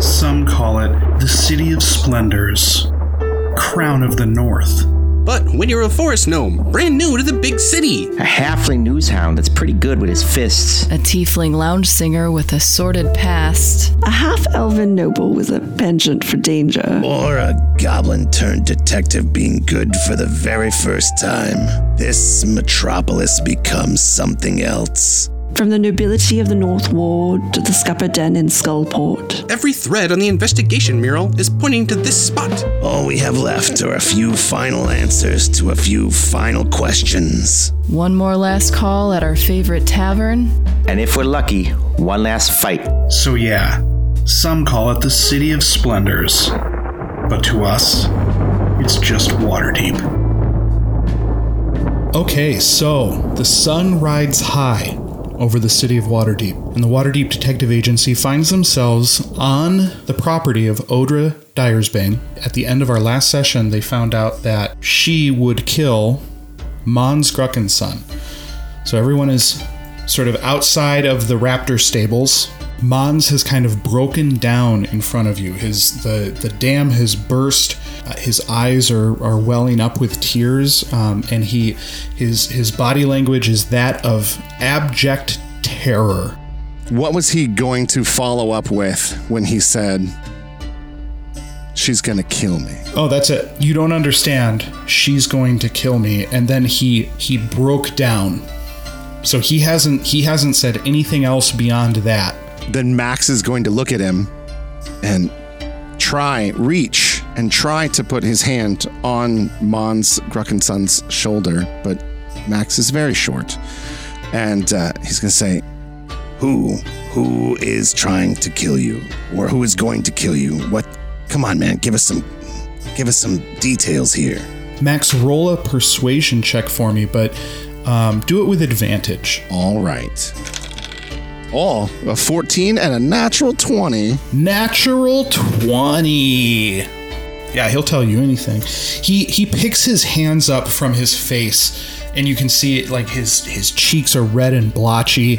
Some call it the City of Splendors, Crown of the North. But when you're a forest gnome, brand new to the big city, A halfling news hound that's pretty good with his fists. A tiefling lounge singer with a sordid past. A half elven noble with a penchant for danger. Or a goblin turned detective being good for the very first time. This metropolis becomes something else. From the nobility of the North Ward to the scupper den in Skullport. every thread on the investigation mural is pointing to this spot. All we have left are a few final answers to a few final questions. One more last call at our favorite tavern. And if we're lucky, one last fight. So, yeah, some call it the City of Splendors. But to us, it's just Waterdeep. Okay, so the sun rides high over the city of Waterdeep, and the Waterdeep Detective Agency finds themselves on the property of Odra Dyersbane. At the end of our last session, they found out that she would kill Mons Gruckenson. So everyone is sort of outside of the raptor stables. Mons has kind of broken down in front of you. His the the dam has burst. Uh, his eyes are, are welling up with tears, um, and he his his body language is that of abject terror. What was he going to follow up with when he said, She's gonna kill me? Oh, that's it. You don't understand. She's going to kill me. And then he he broke down. So he hasn't he hasn't said anything else beyond that. Then Max is going to look at him and try, reach, and try to put his hand on Mons Gruckenson's shoulder, but Max is very short. And uh, he's gonna say, Who? Who is trying to kill you? Or who is going to kill you? What? Come on, man. Give us some. Give us some details here. Max, roll a persuasion check for me, but um, do it with advantage. All right. Oh, a 14 and a natural 20. Natural 20. Yeah, he'll tell you anything. He he picks his hands up from his face, and you can see it like his his cheeks are red and blotchy.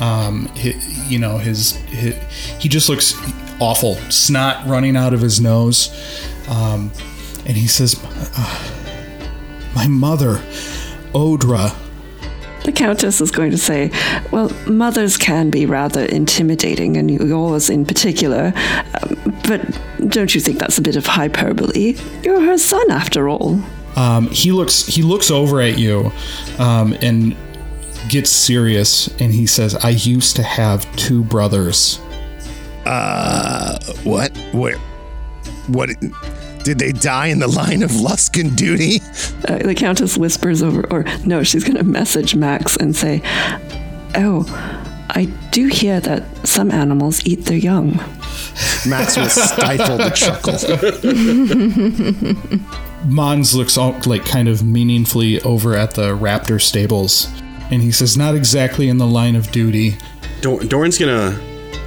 Um, hi you know his, hi he just looks awful, snot running out of his nose, um, and he says, uh, "My mother, Odra." The Countess is going to say, Well, mothers can be rather intimidating, and yours in particular. Um, but don't you think that's a bit of hyperbole? You're her son, after all. Um, he looks he looks over at you um, and gets serious, and he says, "I used to have two brothers." Uh, what? Where? What? Did they die in the line of Lusk and duty? Uh, the Countess whispers over, or no, she's going to message Max and say, Oh, I do hear that some animals eat their young. Max will stifle the chuckle. Mons looks all, like kind of meaningfully over at the raptor stables, and he says, "Not exactly in the line of duty." Dor- Doran's gonna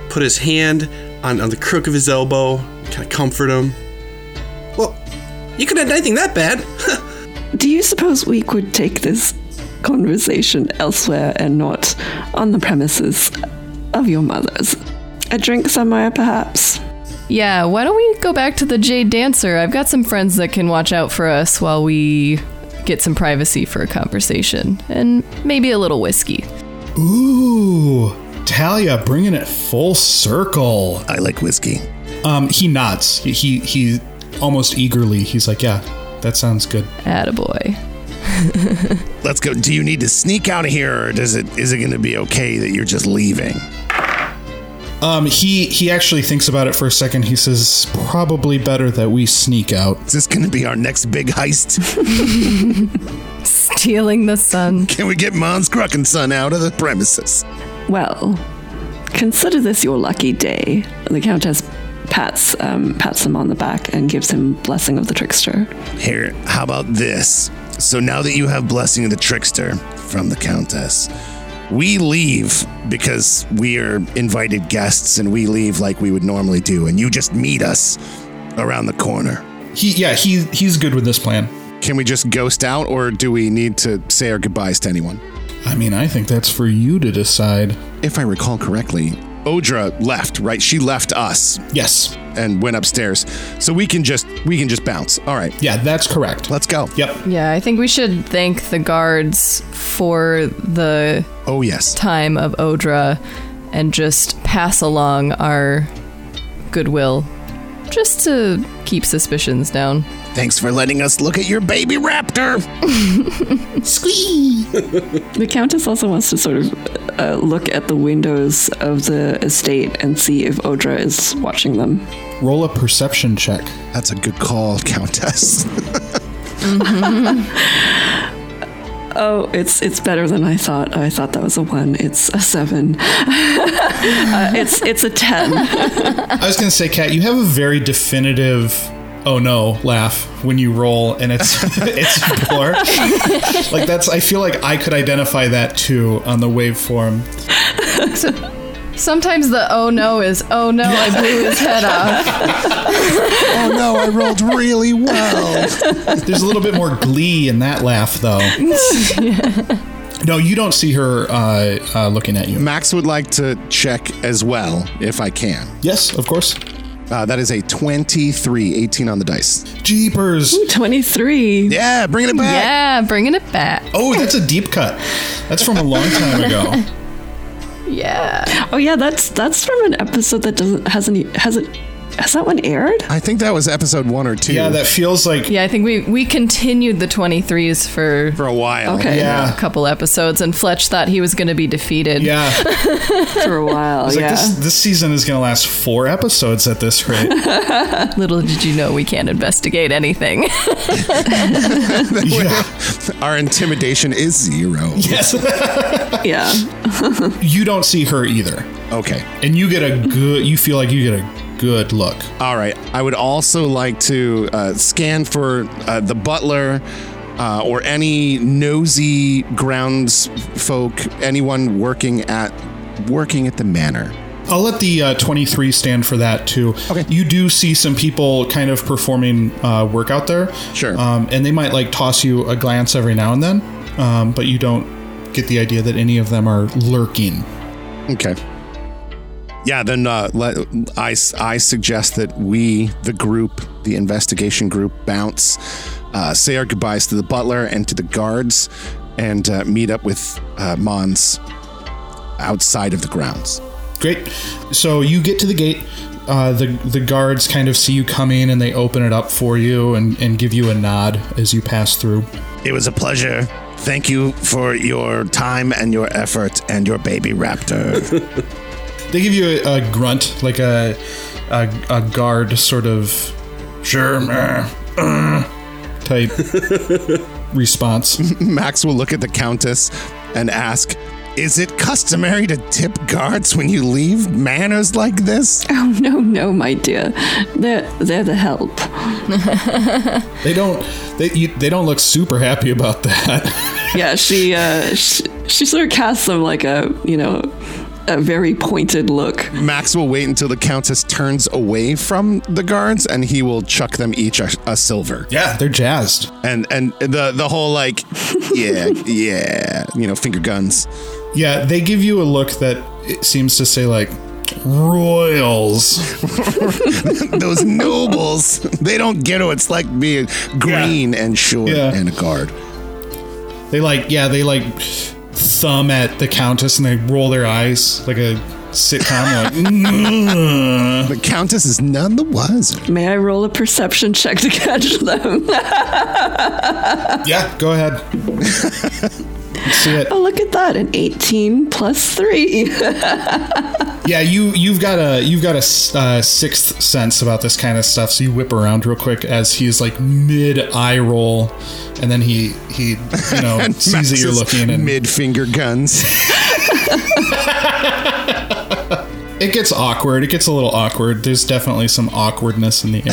put his hand on, on the crook of his elbow, kind of comfort him. Well, you couldn't have done anything that bad. Do you suppose we could take this conversation elsewhere and not on the premises of your mother's? A drink somewhere, perhaps? Yeah, why don't we go back to the Jade Dancer? I've got some friends that can watch out for us while we get some privacy for a conversation and maybe a little whiskey. Ooh, Talia bringing it full circle. I like whiskey. Um, he nods. He, he he almost eagerly. He's like, "Yeah, that sounds good." Attaboy. Let's go. Do you need to sneak out of here, or does it? Is it going to be okay that you're just leaving? Um, he he actually thinks about it for a second. He says, "Probably better that we sneak out." Is this going to be our next big heist? Stealing the sun. Can we get Mons Gruckenson out of the premises? Well, consider this your lucky day. The Countess pats um, pats him on the back and gives him blessing of the trickster. Here, how about this? So now that you have blessing of the trickster from the Countess, we leave because we are invited guests and we leave like we would normally do, and you just meet us around the corner. He yeah he he's good with this plan. Can we just ghost out, or do we need to say our goodbyes to anyone? I mean, I think that's for you to decide. If I recall correctly, Odra left, right? She left us Yes. and went upstairs. So we can just we can just bounce. All right. Yeah, that's correct. Let's go. Yep. Yeah, I think we should thank the guards for the Oh yes. time of Odra and just pass along our goodwill just to keep suspicions down. Thanks for letting us look at your baby raptor. Squee! the Countess also wants to sort of uh, look at the windows of the estate and see if Odra is watching them. Roll a perception check. That's a good call, Countess. Oh, it's it's better than I thought. I thought that was a one. It's a seven. uh, it's it's a ten. I was going to say, Kat, you have a very definitive "oh no" laugh when you roll, and it's it's four. like that's. I feel like I could identify that too on the waveform. Sometimes the oh no is oh no, I blew his head off. oh no, I rolled really well. There's a little bit more glee in that laugh, though. No, you don't see her uh, uh, looking at you. Max would like to check as well, if I can. Yes, of course. Uh, that is a 23, 18 on the dice. Jeepers. Twenty three. Yeah, bringing it back. Yeah, bringing it back. Oh, that's a deep cut. That's from a long time ago. Yeah. Oh yeah, that's that's from an episode that doesn't hasn't e- has that one aired? I think that was episode one or two. Yeah, that feels like. Yeah, I think we we continued the 23s for for a while. Okay. Yeah. a couple episodes and Fletch thought he was going to be defeated. Yeah. For a while, It's like yeah. this, this season is going to last four episodes at this rate. Little did you know we can't investigate anything. yeah. Our intimidation is zero. Yes. yeah. you don't see her either. Okay. And you get a good, you feel like you get a good look. All right. I would also like to uh, scan for uh, the butler uh, or any nosy grounds folk, anyone working at working at the manor. I'll let the uh, 23 stand for that too. Okay. You do see some people kind of performing uh, work out there. Sure. Um, and they might like toss you a glance every now and then, um, but you don't get the idea that any of them are lurking. Okay. Yeah, then uh, let, I, I suggest that we, the group, the investigation group, bounce, uh, say our goodbyes to the butler and to the guards, and uh, meet up with uh, Mons outside of the grounds. Great. So you get to the gate. Uh, the the guards kind of see you coming and they open it up for you and, and give you a nod as you pass through. It was a pleasure. Thank you for your time and your effort and your baby raptor. They give you a, a grunt, like a, a a guard sort of sure meh, uh, type response. Max will look at the Countess and ask, Is it customary to tip guards when you leave manners like this? Oh no, no, my dear. They're they're the help. They don't they you, they don't look super happy about that. Yeah, she uh she, she sort of casts them like a you know a very pointed look. Max will wait until the Countess turns away from the guards and he will chuck them each a, a silver. yeah, they're jazzed. And and the the whole like, yeah, yeah, you know, finger guns. Yeah, they give you a look that it seems to say like royals. Those nobles, they don't get what it's like being green and short Yeah. and a guard. They like yeah, they like thumb at the countess and they roll their eyes like a sitcom like. The Countess is none the wiser. May I roll a perception check to catch them? Yeah, go ahead. Let's see it. oh, look at that! An 18 plus three. Yeah, you you've got a you've got a s- uh, sixth sense about this kind of stuff. So you whip around real quick as he's like mid eye roll, and then he he you know sees that you're Max's looking, and mid finger guns. it gets awkward. It gets a little awkward. There's definitely some awkwardness in the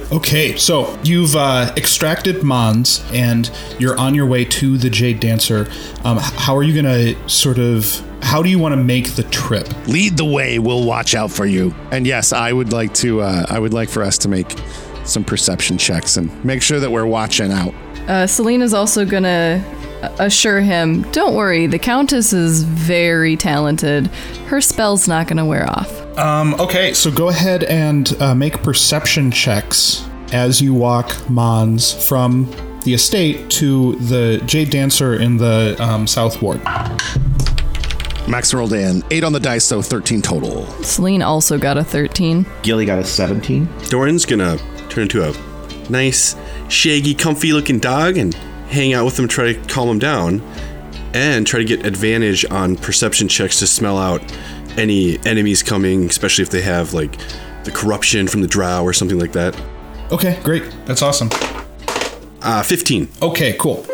air. okay, so you've uh, extracted Mons, and you're on your way to the Jade Dancer. Um, how are you gonna sort of? How do you want to make the trip? Lead the way. We'll watch out for you. And yes, I would like to. Uh, I would like for us to make some perception checks and make sure that we're watching out. Uh, Celine's also gonna assure him, "Don't worry, the Countess is very talented. Her spell's not going to wear off." Um, okay, so go ahead and uh, make perception checks as you walk Mons from the estate to the Jade Dancer in the um, South Ward. Max rolled in eight on the dice, so 13 total. Celine also got a 13. Gilly got a 17. Doran's gonna turn into a nice, shaggy, comfy looking dog and hang out with him, try to calm him down, and try to get advantage on perception checks to smell out any enemies coming, especially if they have like the corruption from the drow or something like that. Okay, great. That's awesome. Uh, 15. Okay, cool.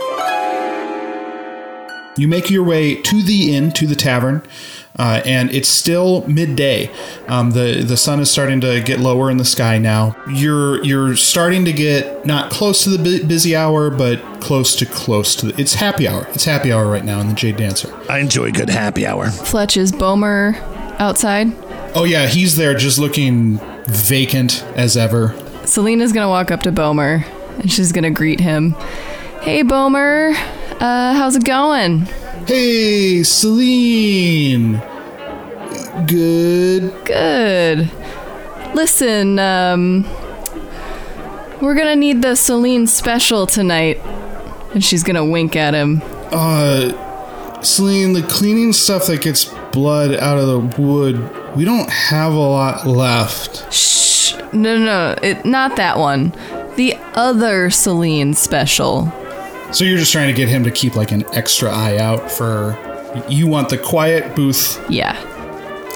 You make your way to the inn, to the tavern, uh, and it's still midday. Um, the the sun is starting to get lower in the sky now. You're you're starting to get not close to the bu- busy hour, but close to close to. The, it's happy hour. It's happy hour right now in the Jade Dancer. I enjoy good happy hour. Fletch is Bomer outside. Oh yeah, he's there, just looking vacant as ever. Celine's gonna walk up to Bomer and she's gonna greet him. Hey, Bomer. Uh, how's it going? Hey, Celine. Good. Good. Listen, um, we're gonna need the Celine special tonight. And she's gonna wink at him. Uh, Celine, the cleaning stuff that gets blood out of the wood, we don't have a lot left. Shh. No, no, no. It, not that one. The other Celine special. So you're just trying to get him to keep like an extra eye out for. You want the quiet booth Yeah.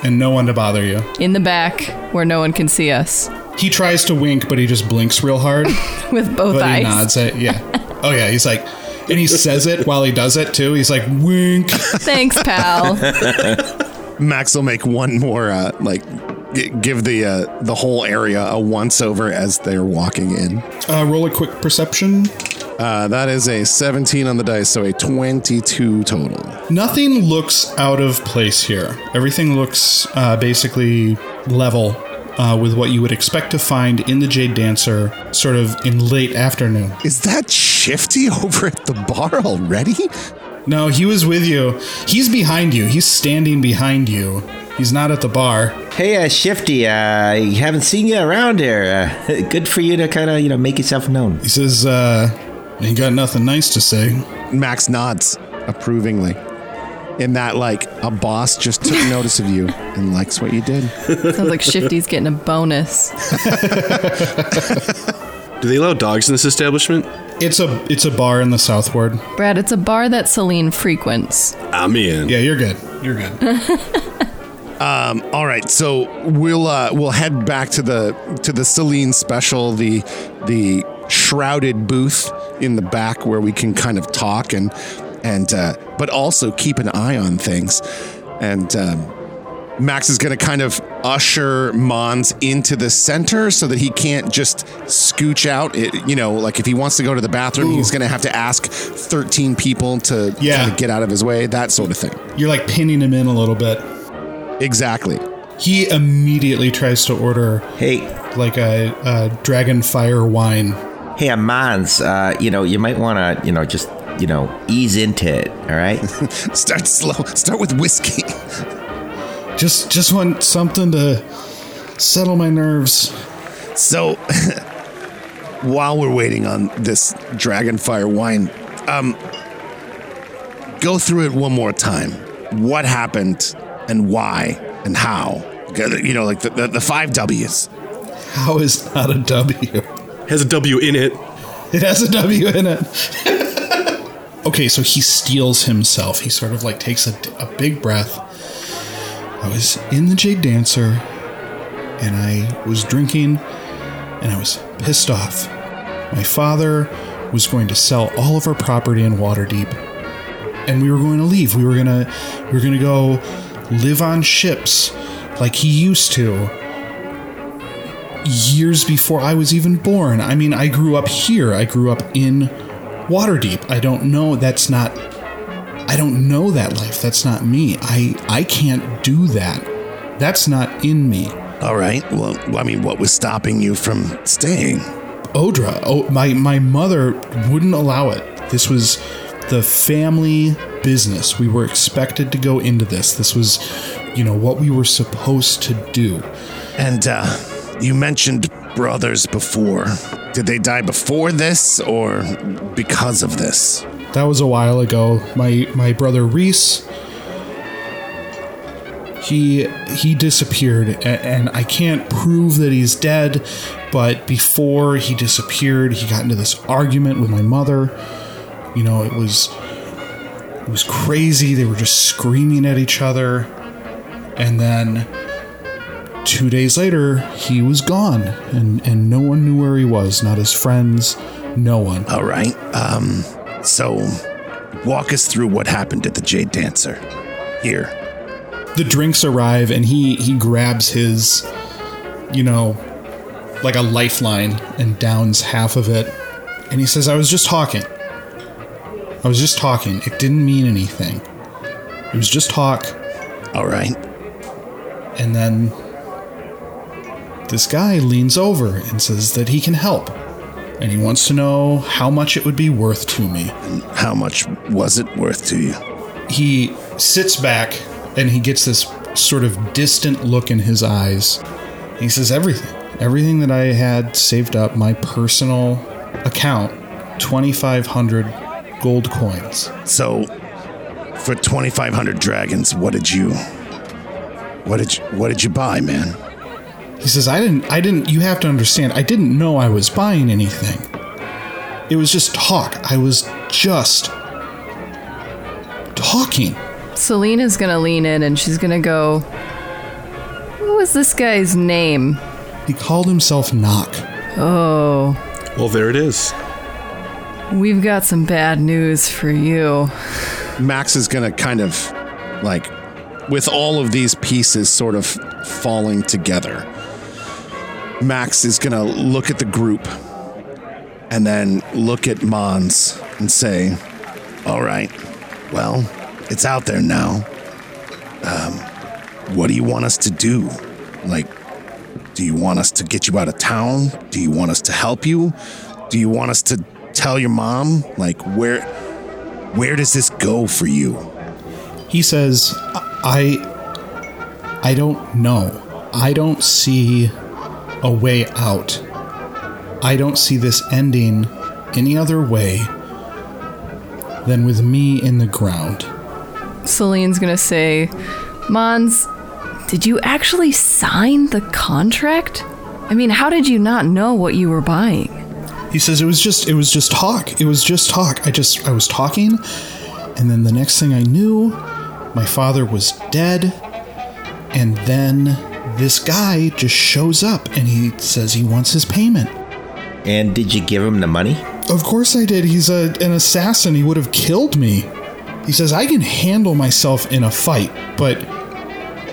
and no one to bother you. In the back where no one can see us. He tries to wink, but he just blinks real hard. With both but eyes. he nods at yeah. Oh yeah, he's like, and he says it while he does it too. He's like, wink. Thanks, pal. Max will make one more, uh, like, g- give the uh, the whole area a once over as they're walking in. Uh, roll a quick perception. Uh, that is a 17 on the dice, so a 22 total. Nothing looks out of place here. Everything looks uh, basically level uh, with what you would expect to find in the Jade Dancer, sort of in late afternoon. Is that Shifty over at the bar already? No, he was with you. He's behind you. He's standing behind you. He's not at the bar. Hey, uh, Shifty, uh, I haven't seen you around here. Uh, good for you to kind of, you know, make yourself known. He says, uh, ain't got nothing nice to say. Max nods approvingly. In that, like, a boss just took notice of you and likes what you did. Sounds like Shifty's getting a bonus. Do they allow dogs in this establishment? It's a it's a bar in the South Ward. Brad, it's a bar that Celine frequents. I'm in. Yeah, you're good. You're good. All right, so we'll uh, we'll head back to the to the Celine special, the the shrouded booth in the back where we can kind of talk and and uh, but also keep an eye on things. And um, Max is going to kind of usher Mons into the center so that he can't just scooch out. It, you know, like if he wants to go to the bathroom, he's going to have to ask 13 people to Yeah. kind of get out of his way, that sort of thing. You're like pinning him in a little bit. Exactly. He immediately tries to order Hey, like a, a dragon fire wine. hey, Mons, uh, you know, you might want to, you know, just, you know, ease into it, all right? Start slow. Start with whiskey. Just just want something to settle my nerves. So, while we're waiting on this Dragonfire wine, um, go through it one more time. What happened and why and how? You know, like the, the, the five W's. How is not a W? Has a W in it. It has a W in it. okay, so he steals himself. He sort of like takes a, a big breath. I was in the Jade Dancer and I was drinking and I was pissed off. My father was going to sell all of our property in Waterdeep and we were going to leave. We were going to we were going to go live on ships like he used to years before I was even born. I mean, I grew up here. I grew up in Waterdeep. I don't know. That's not. I don't know that life. That's not me. I I can't do that. That's not in me. All right. Well, I mean, what was stopping you from staying? Odra. Oh, my my mother wouldn't allow it. This was the family business. We were expected to go into this. This was, you know, what we were supposed to do. And uh, you mentioned brothers before. Did they die before this or because of this? That was a while ago. My my brother Reese he he disappeared and I can't prove that he's dead, but before he disappeared, he got into this argument with my mother. You know, it was it was crazy. They were just screaming at each other. And then 2 days later, he was gone and and no one knew where he was, not his friends, no one. All right. Um, so walk us through what happened at the Jade Dancer. Here. the drinks arrive and he he grabs his you know like a lifeline and downs half of it and he says i was just talking i was just talking it didn't mean anything it was just talk All right. and then this guy leans over and says that he can help and he wants to know how much it would be worth to me How much was it worth to you? he sits back and he gets this sort of distant look in his eyes. He says, Everything. Everything that I had saved up, my personal account, 2,500 gold coins. So, for 2,500 dragons, what did you. What did you, what did you buy, man? He says, I didn't, I didn't, you have to understand, I didn't know I was buying anything. It was just talk. I was just talking. Celine's gonna lean in and she's gonna go, What was this guy's name? He called himself Knock. Oh, Well, there it is. We've got some bad news for you. Max is going to kind of like, with all of these pieces sort of falling together, Max is going to look at the group and then look at Mons and say, All right. Well, it's out there now. Um, what do you want us to do? Like, do you want us to get you out of town? Do you want us to help you? Do you want us to tell your mom? Like, where, where does this go for you? He says, I I don't know. I don't see a way out. I don't see this ending any other way than with me in the ground. Celine's gonna say, Mons, did you actually sign the contract? I mean, how did you not know what you were buying? He says it was just it was just talk. It was just talk. I just I was talking and then the next thing I knew, my father was dead and then this guy just shows up and he says he wants his payment. And did you give him the money? Of course I did. He's a, an assassin. He would have killed me. He says, I can handle myself in a fight, but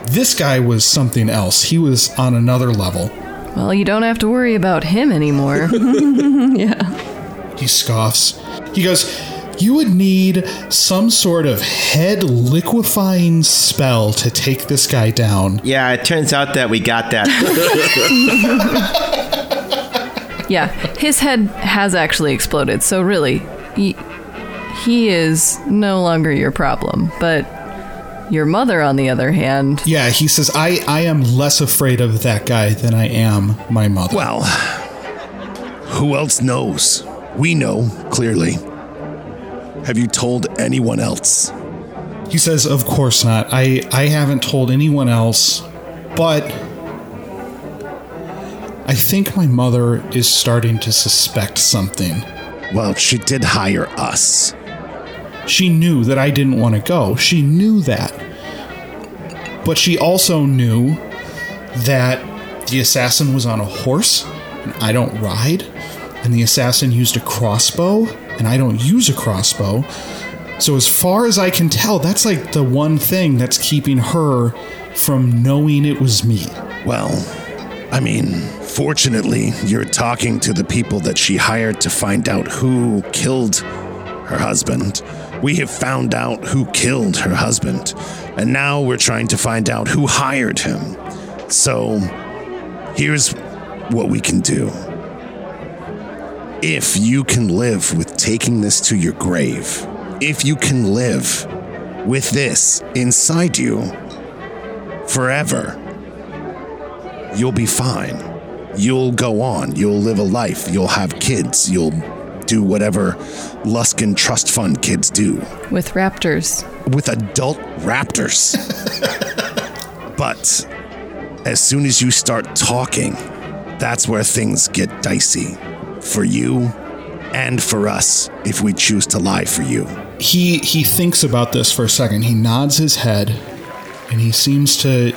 this guy was something else. He was on another level. Well, you don't have to worry about him anymore. Yeah. He scoffs. He goes, You would need some sort of head liquefying spell to take this guy down. Yeah, it turns out that we got that. yeah, his head has actually exploded, so really, he, he is no longer your problem. But your mother, on the other hand, Yeah, he says, I, I am less afraid of that guy than I am my mother. Well, who else knows? We know, clearly. Have you told anyone else? He says, "Of course not. I I haven't told anyone else, but I think my mother is starting to suspect something. Well, she did hire us. She knew that I didn't want to go. She knew that. But she also knew that the assassin was on a horse and I don't ride, and the assassin used a crossbow and I don't use a crossbow. So, as far as I can tell, that's like the one thing that's keeping her from knowing it was me. Well, I mean, fortunately, you're talking to the people that she hired to find out who killed her husband. We have found out who killed her husband, and now we're trying to find out who hired him. So, here's what we can do. If you can live with taking this to your grave, if you can live with this inside you forever, you'll be fine. You'll go on. You'll live a life. You'll have kids. You'll do whatever Luskan Trust Fund kids do With raptors. with adult raptors. but as soon as you start talking, that's where things get dicey for you and for us if we choose to lie for you. he he thinks about this for a second. He nods his head, and he seems to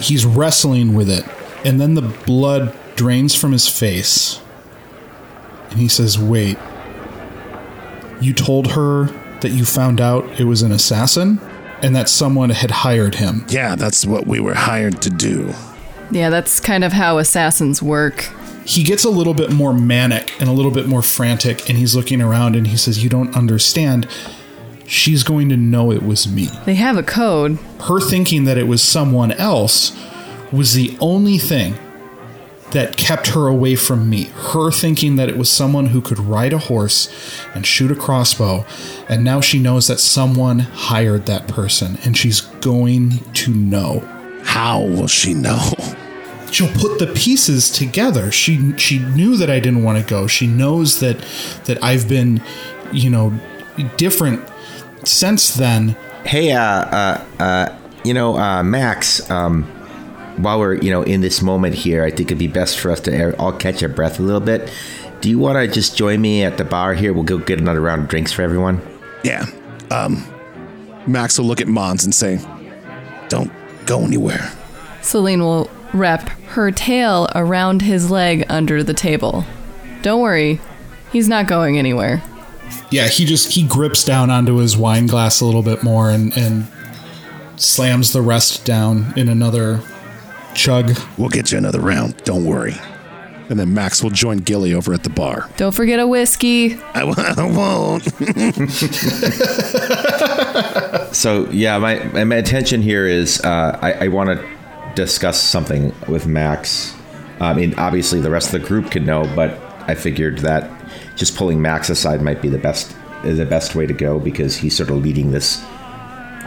he's wrestling with it. And then the blood drains from his face, and he says, "Wait, you told her that you found out it was an assassin, and that someone had hired him." Yeah, that's what we were hired to do. Yeah, that's kind of how assassins work. he gets a little bit more manic and a little bit more frantic and he's looking around and he says you don't understand she's going to know it was me They have a code. her thinking that it was someone else was the only thing that kept her away from me her thinking that it was someone who could ride a horse and shoot a crossbow and now she knows that someone hired that person and she's going to know How will she know? she'll put the pieces together. She she knew that I didn't want to go. She knows that that I've been, you know, different since then. Hey, uh, uh, uh, you know, uh, Max. Um, while we're you know in this moment here, I think it'd be best for us to air- all catch our breath a little bit. Do you want to just join me at the bar here? We'll go get another round of drinks for everyone. Yeah. Um, Max will look at Mons and say, Don't go anywhere. Celine will wrap her tail around his leg under the table. Don't worry, he's not going anywhere. Yeah, he just he grips down onto his wine glass a little bit more and and slams the rest down in another chug. We'll get you another round. Don't worry. And then Max will join Gilly over at the bar. Don't forget a whiskey. I, w- I won't. So yeah, my my my attention here is uh, I, I want to discuss something with Max. I mean, obviously the rest of the group could know, but I figured that just pulling Max aside might be the best the best way to go because he's sort of leading this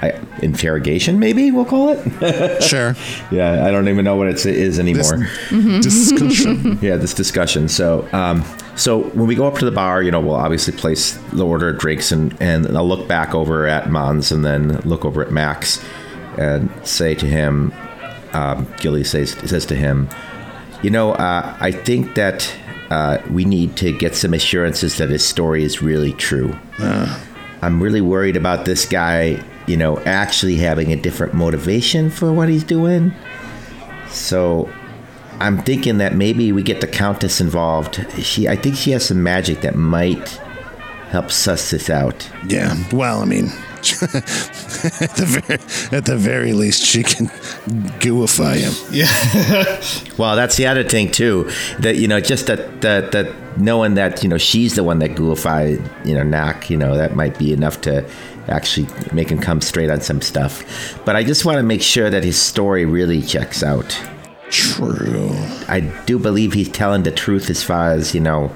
I, interrogation. Maybe we'll call it. Sure. yeah, I don't even know what it is anymore. Discussion. yeah, this discussion. So, um, so when we go up to the bar, you know, we'll obviously place the order of drinks, and and I'll look back over at Mons, and then look over at Max, and say to him, um, Gilly says says to him, you know, uh, I think that uh, we need to get some assurances that his story is really true. I'm really worried about this guy, you know, actually having a different motivation for what he's doing. So I'm thinking that maybe we get the Countess involved. She, I think she has some magic that might help suss this out. yeah. Well, I mean, at, the very, at the very least, she can gooify him. Yeah. well, that's the other thing too. That you know, just that that that knowing that you know she's the one that goofied, you know, Knock, you know, that might be enough to actually make him come straight on some stuff. But I just want to make sure that his story really checks out. True. I do believe he's telling the truth as far as you know,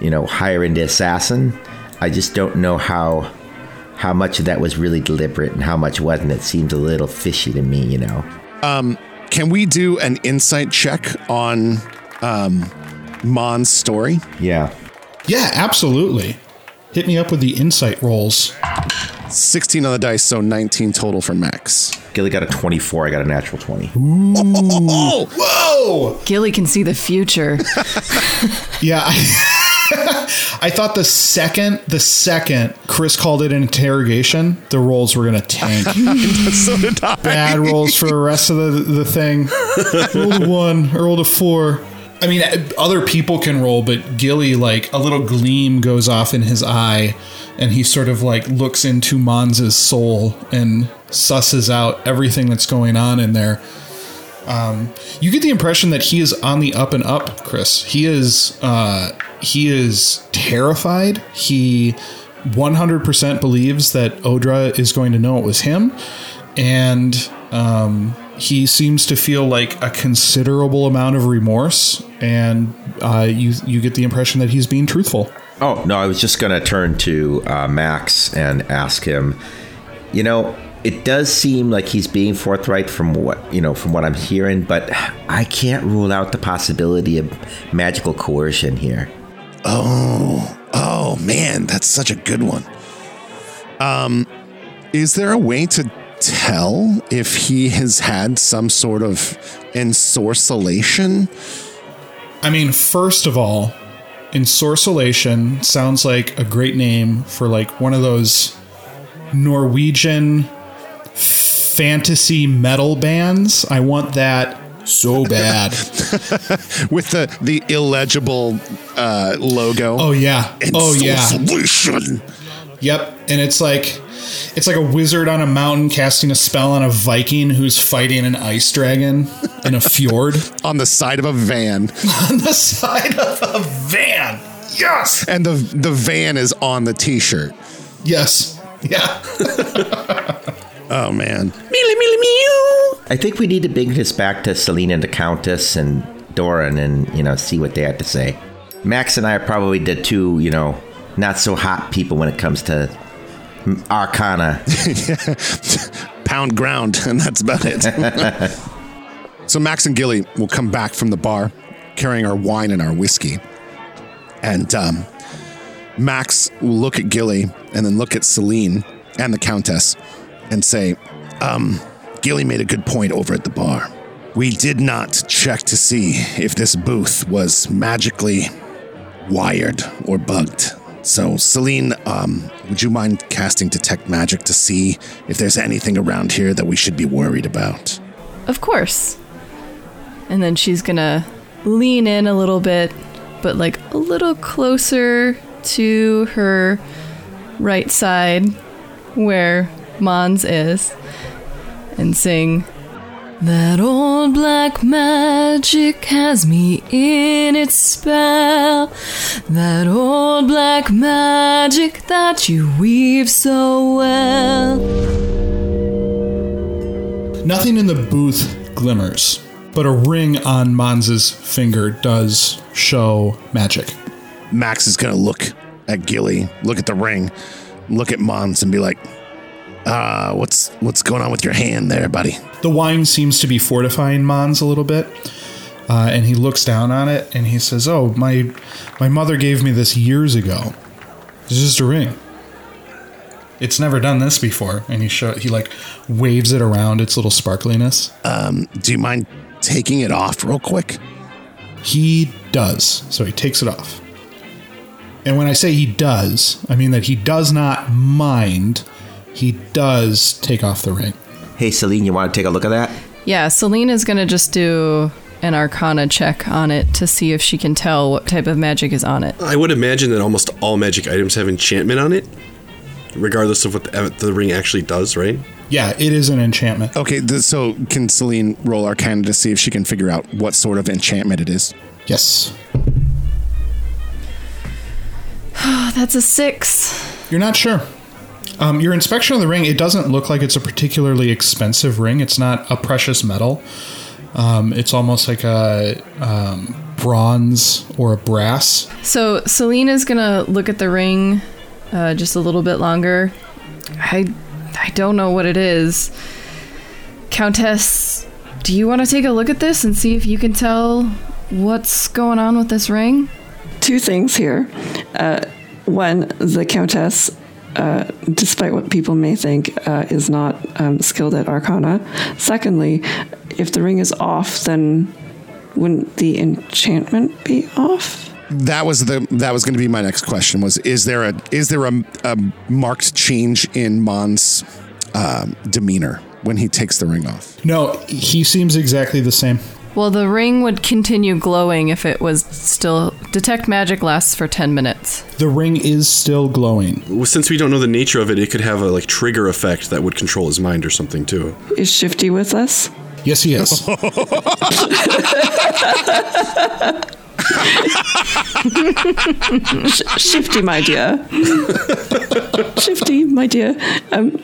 you know, hiring the assassin. I just don't know how how much of that was really deliberate and how much wasn't. It seems a little fishy to me, you know. Um, can we do an insight check on um, Mon's story? Yeah. Yeah, absolutely. Hit me up with the insight rolls. 16 on the dice, so 19 total for Max. Gilly got a 24. I got a natural 20. Ooh! Whoa! Gilly can see the future. Yeah, I, I thought the second the second Chris called it an interrogation, the rolls were gonna tank. so. Bad rolls for the rest of the the thing. rolled a one, I rolled a four. I mean, other people can roll, but Gilly, like a little gleam goes off in his eye, and he sort of like looks into Mons's soul and susses out everything that's going on in there. Um, you get the impression that he is on the up and up, Chris. He is uh, he is terrified. He 100% believes that Odra is going to know it was him, and um, he seems to feel like a considerable amount of remorse. And uh, you you get the impression that he's being truthful. Oh no, I was just gonna turn to uh, Max and ask him. You know, it does seem like he's being forthright from what you know from what I'm hearing, but I can't rule out the possibility of magical coercion here. Oh, oh man, that's such a good one. Um, is there a way to tell if he has had some sort of ensorcelation? I mean, first of all, Ensorcelation sounds like a great name for like one of those Norwegian fantasy metal bands. I want that so bad. With the the illegible uh, logo. Oh yeah. Oh yeah. Yep. And it's like it's like a wizard on a mountain casting a spell on a Viking who's fighting an ice dragon in a fjord on the side of a van. on the side of a van. Yes. And the the van is on the t-shirt. Yes. Yeah. Oh man. I think we need to bring this back to Celine and the Countess and Doran and you know see what they had to say. Max and I are probably the two you know not so hot people when it comes to Arcana. Pound ground, and that's about it. so Max and Gilly will come back from the bar carrying our wine and our whiskey. And um, Max will look at Gilly and then look at Celine and the Countess and say, um, Gilly made a good point over at the bar. We did not check to see if this booth was magically wired or bugged. So, Celine, um, would you mind casting Detect Magic to see if there's anything around here that we should be worried about? Of course. And then she's gonna lean in a little bit, but like a little closer to her right side where Mons is, and sing. That old black magic has me in its spell. That old black magic that you weave so well. Nothing in the booth glimmers, but a ring on Mons's finger does show magic. Max is gonna look at Gilly, look at the ring, look at Mons, and be like, uh, what's what's going on with your hand there, buddy? The wine seems to be fortifying Mons a little bit. Uh, and he looks down on it and he says, "Oh, my my mother gave me this years ago. It's just a ring. It's never done this before." And he show he like waves it around its little sparkliness. Um, do you mind taking it off real quick? He does. So he takes it off. And when I say he does, I mean that he does not mind. He does take off the ring. Hey Celine, you want to take a look at that? Yeah, Celine is gonna just do an arcana check on it to see if she can tell what type of magic is on it. I would imagine that almost all magic items have enchantment on it, regardless of what the, the ring actually does, right? Yeah, it is an enchantment. Okay, th- so can Celine roll Arcana to see if she can figure out what sort of enchantment it is? Yes. Oh, that's a six. You're not sure. Um, your inspection of the ring, it doesn't look like it's a particularly expensive ring. It's not a precious metal. Um, it's almost like a um, bronze or a brass. So Celine is gonna look at the ring uh, just a little bit longer. I I don't know what it is. Countess, do you want to take a look at this and see if you can tell what's going on with this ring? Two things here. Uh, one, the Countess, uh, despite what people may think, uh, is not um, skilled at Arcana. Secondly, if the ring is off, then wouldn't the enchantment be off? That was the that was going to be my next question. Was is there a is there a, a marked change in Mon's um, demeanor when he takes the ring off? No, he seems exactly the same. Well, the ring would continue glowing if it was still. Detect magic lasts for 10 minutes. The ring is still glowing. Well, Since we don't know the nature of it, it could have a like trigger effect that would control his mind or something too. Is Shifty with us? Yes, he is. Sh- Shifty, my dear. Shifty, my dear. Um,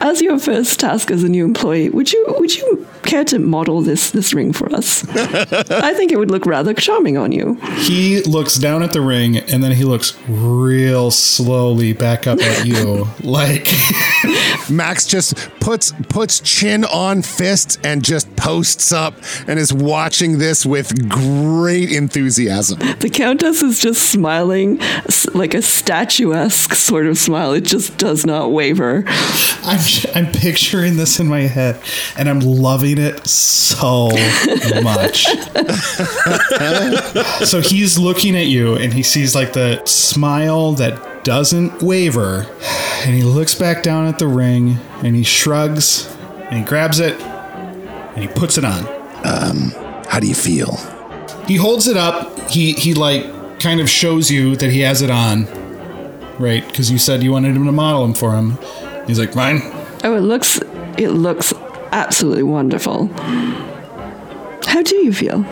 as your first task as a new employee, would you would you care to model this this ring for us? I think it would look rather charming on you. He looks down at the ring and then he looks real slowly back up at you. like, Max just puts puts chin on fist and just posts up and is watching this with great enthusiasm. The countess is just smiling like a statuesque sort of smile. It just does not waver. I'm, I'm picturing this in my head and I'm loving it so much. so he's looking at you and he sees like the smile that doesn't waver. And he looks back down at the ring and he shrugs and he grabs it and he puts it on. Um, How do you feel? He holds it up. He he like kind of shows you that he has it on. Right? Because you said you wanted him to model him for him. He's like, fine. Oh, it looks it looks absolutely wonderful. How do you feel?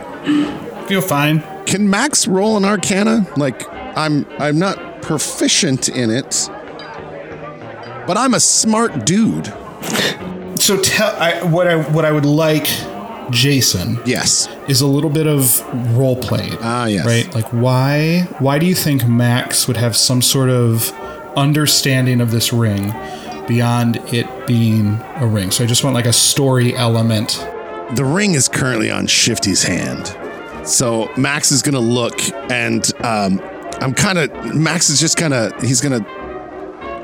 Feel fine. Can Max roll an arcana? Like I'm I'm not proficient in it. But I'm a smart dude. So tell I, what I what I would like, Jason, Yes. is a little bit of role play. Ah, yes. Right? Like why why do you think Max would have some sort of understanding of this ring beyond it being a ring? So I just want like a story element. The ring is currently on Shifty's hand. So Max is gonna look and um I'm kinda Max is just gonna he's gonna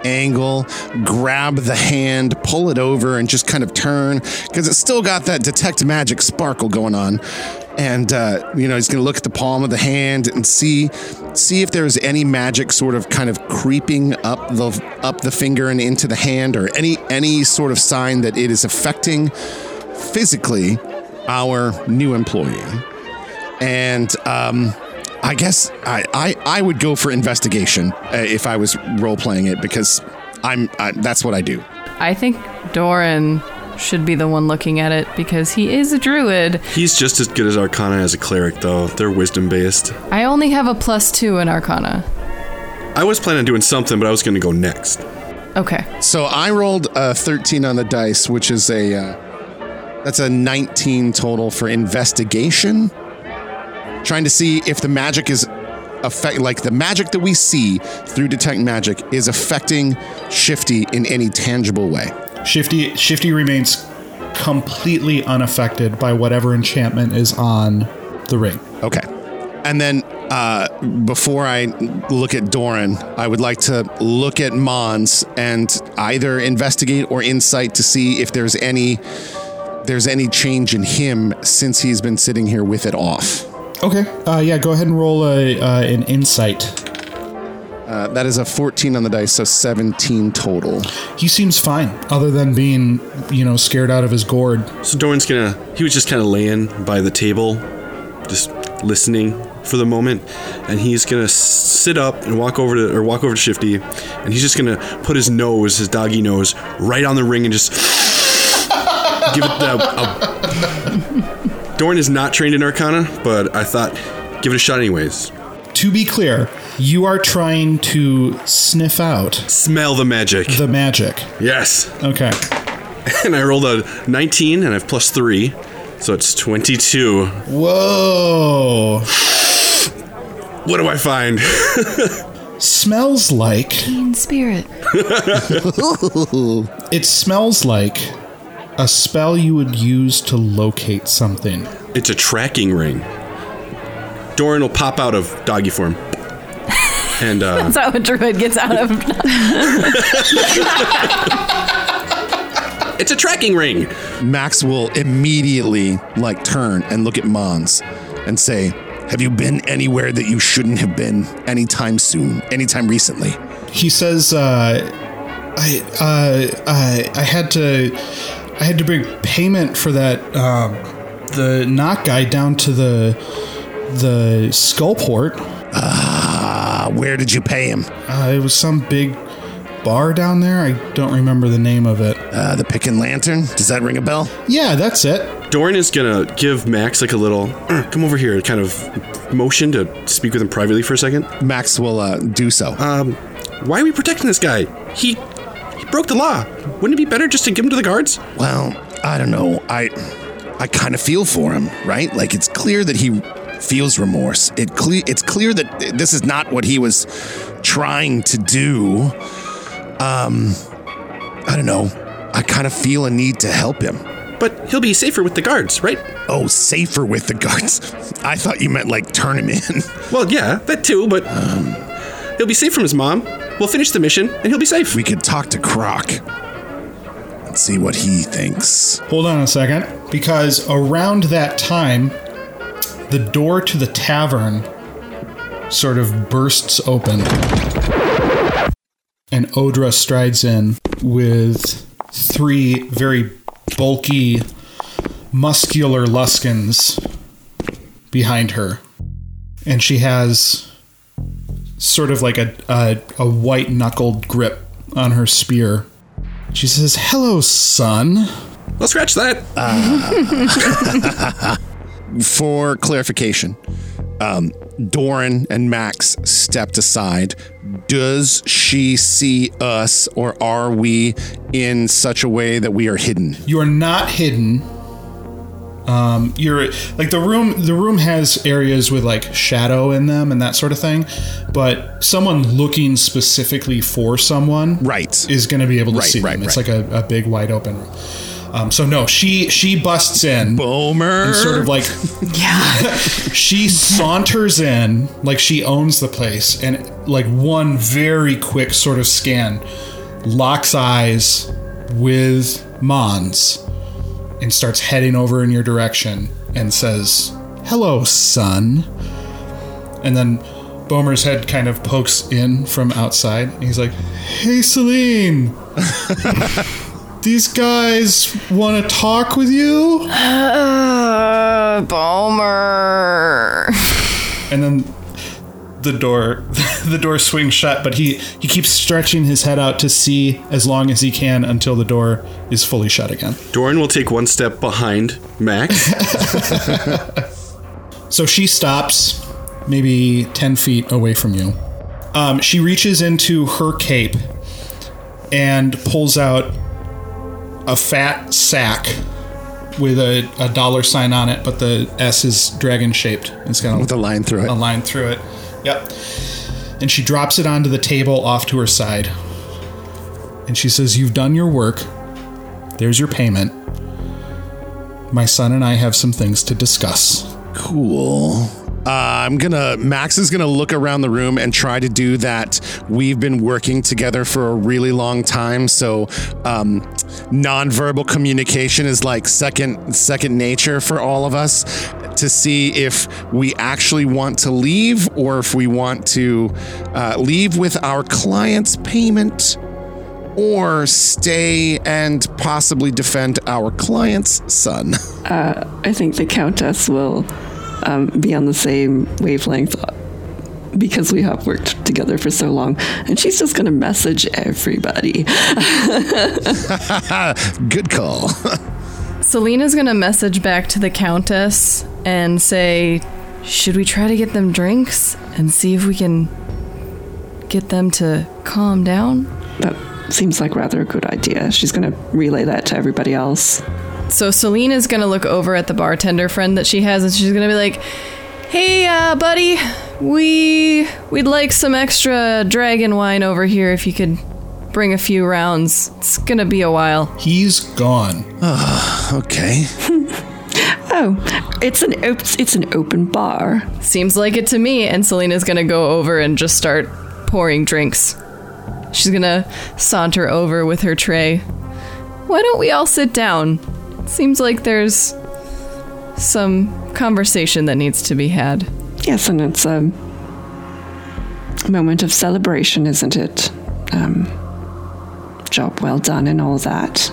angle, grab the hand, pull it over, and just kind of turn because it's still got that detect magic sparkle going on. And uh, you know he's gonna look at the palm of the hand and see see if there's any magic sort of kind of creeping up the up the finger and into the hand, or any any sort of sign that it is affecting physically our new employee. And um, I guess I, I, I would go for investigation uh, if I was role playing it because I'm uh, that's what I do. I think Doran should be the one looking at it because he is a druid. He's just as good as Arcana as a cleric, though. They're wisdom based. I only have a plus two in Arcana. I was planning on doing something, but I was going to go next. Okay. So I rolled a 13 on the dice, which is a uh, that's a 19 total for investigation. Trying to see if the magic is affect like the magic that we see through detect magic is affecting Shifty in any tangible way. Shifty Shifty remains completely unaffected by whatever enchantment is on the ring. Okay. And then uh, before I look at Doran, I would like to look at Mons and either investigate or insight to see if there's any there's any change in him since he's been sitting here with it off. Okay. Uh, yeah, go ahead and roll a, uh, an insight. Uh, that is a 14 on the dice, so 17 total. He seems fine, other than being, you know, scared out of his gourd. So Doran's gonna. He was just kind of laying by the table, just listening for the moment, and he's gonna sit up and walk over to or walk over to Shifty, and he's just gonna put his nose, his doggy nose, right on the ring and just give it the. A, Doran is not trained in Arcana, but I thought give it a shot anyways. To be clear, you are trying to sniff out Smell the magic. the magic. yes. Okay. And I rolled a 19, and I have plus three, so it's 22. Whoa. What do I find? Smells like. In spirit. It smells like a spell you would use to locate something. It's a tracking ring. Doran will pop out of doggy form. And uh, That's how a druid gets out of. it's a tracking ring. Max will immediately like turn and look at Mons and say, "Have you been anywhere that you shouldn't have been anytime soon, anytime recently?" He says, uh, I, uh, I, I had to, I had to bring payment for that, um, the knock guy down to the, the Skullport. Ah, where did you pay him? Uh, it was some big bar down there. I don't remember the name of it. Uh, the and Lantern. Does that ring a bell? Yeah, that's it. Doran is gonna give Max like a little "Uh, come over here kind of motion to speak with him privately for a second. Max will uh, do so. Um, why are we protecting this guy? He he broke the law. Wouldn't it be better just to give him to the guards? Well, I don't know. I I kind of feel for him, right? Like it's clear that he feels remorse. It cle- it's clear that this is not what he was trying to do. Um, I don't know. I kind of feel a need to help him. But he'll be safer with the guards, right? Oh, safer with the guards. I thought you meant like turn him in. Well, yeah, that too, but um, he'll be safe from his mom. We'll finish the mission, and he'll be safe. We could talk to Croc and see what he thinks. Hold on a second, because around that time, the door to the tavern sort of bursts open, and Odra strides in with three very bulky, muscular Luskans behind her, and she has sort of like a a, a white knuckled grip on her spear. She says, "Hello, son." Well, scratch that. For clarification, um, Doran and Max stepped aside. Does she see us, or are we in such a way that we are hidden? you are not hidden um you're like the room the room has areas with like shadow in them and that sort of thing but someone looking specifically for someone Right. is going to be able to Right, see right, them it's like a, a big wide open room um so no she she busts in Boomer. and sort of like Yeah. she saunters in like she owns the place and like one very quick sort of scan locks eyes with mons and starts heading over in your direction and says hello son and then Bomer's head kind of pokes in from outside and he's like hey Celine these guys want to talk with you Uh, Bomer. and then the door the door swings shut but he he keeps stretching his head out to see as long as he can until the door is fully shut again Doran will take one step behind Max. so she stops maybe 10 feet away from you um, she reaches into her cape and pulls out a fat sack with a, a dollar sign on it but the s is dragon shaped it's got a with a line through it. a line through it. Yep. And she drops it onto the table off to her side. And she says, You've done your work. There's your payment. My son and I have some things to discuss. Cool. Uh, I'm gonna. Max is gonna look around the room and try to do that. We've been working together for a really long time, so um, nonverbal communication is like second second nature for all of us. To see if we actually want to leave or if we want to uh, leave with our client's payment or stay and possibly defend our client's son. I think the Countess will um, be on the same wavelength uh, because we have worked together for so long. And she's just going to message everybody. Good call. Selena's gonna message back to the Countess and say, Should we try to get them drinks and see if we can get them to calm down? That seems like rather a good idea. She's going to relay that to everybody else. So Selena's gonna look over at the bartender friend that she has and she's gonna be like, Hey uh buddy, we we'd like some extra dragon wine over here if you could bring a few rounds. It's gonna be a while. He's gone. okay. Oh, it's an op- it's an open bar. Seems like it to me, and Selena's gonna go over and just start pouring drinks. She's gonna saunter over with her tray. Why don't we all sit down? Seems like there's some conversation that needs to be had. Yes, and it's a moment of celebration, isn't it? Um, job well done and all that.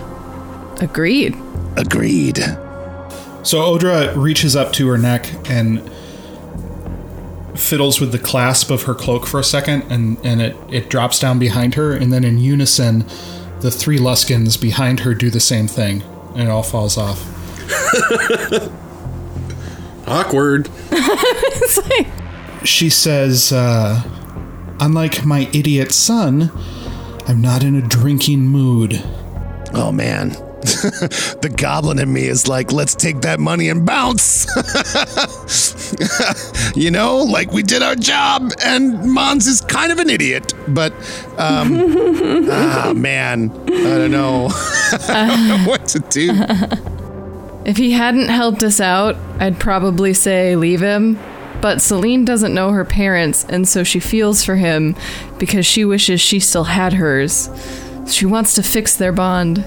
Agreed. Agreed. So Odra reaches up to her neck and fiddles with the clasp of her cloak for a second, and, and it, it drops down behind her, and then in unison, the three Luskans behind her do the same thing, and it all falls off. Awkward. Like, She says, uh, Unlike my idiot son, I'm not in a drinking mood. Oh man. the goblin in me is like, let's take that money and bounce. you know, like we did our job, and Mons is kind of an idiot. But, um, ah, man, I don't know. I don't know what to do. If he hadn't helped us out, I'd probably say leave him. But Celine doesn't know her parents, and so she feels for him because she wishes she still had hers. She wants to fix their bond.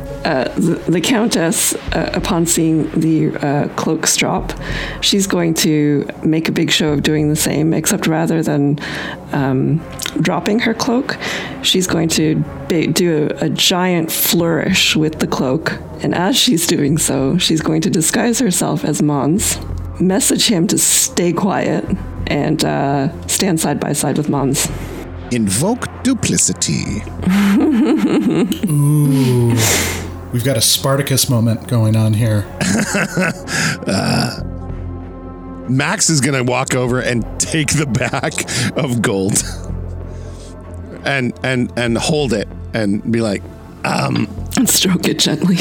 the, the countess, uh, upon seeing the uh, cloaks drop, she's going to make a big show of doing the same, except rather than um, dropping her cloak, she's going to ba- do a, a giant flourish with the cloak. And as she's doing so, she's going to disguise herself as Mons, message him to stay quiet, and uh, stand side by side with Mons. Invoke duplicity. Ooh. We've got a Spartacus moment going on here. Max is gonna walk over and take the back of gold and and and hold it and be like, um And stroke it gently.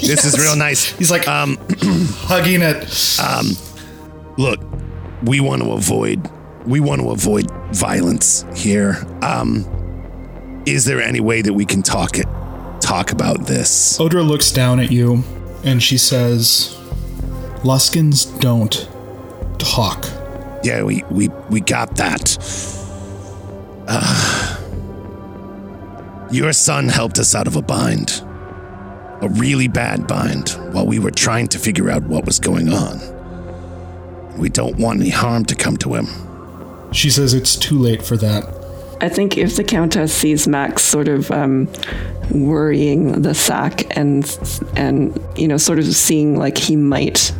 "This is real nice." He's like Um, hugging it. Um look, we want to avoid we want to avoid violence here. Um, is there any way that we can talk it talk about this? Odra looks down at you and she says, Luskans don't talk. Yeah, we we we got that. Uh, your son helped us out of a bind. A really bad bind while we were trying to figure out what was going on. We don't want any harm to come to him. She says it's too late for that. I think if the Countess sees Max sort of um, worrying the sack and and you know sort of seeing like he might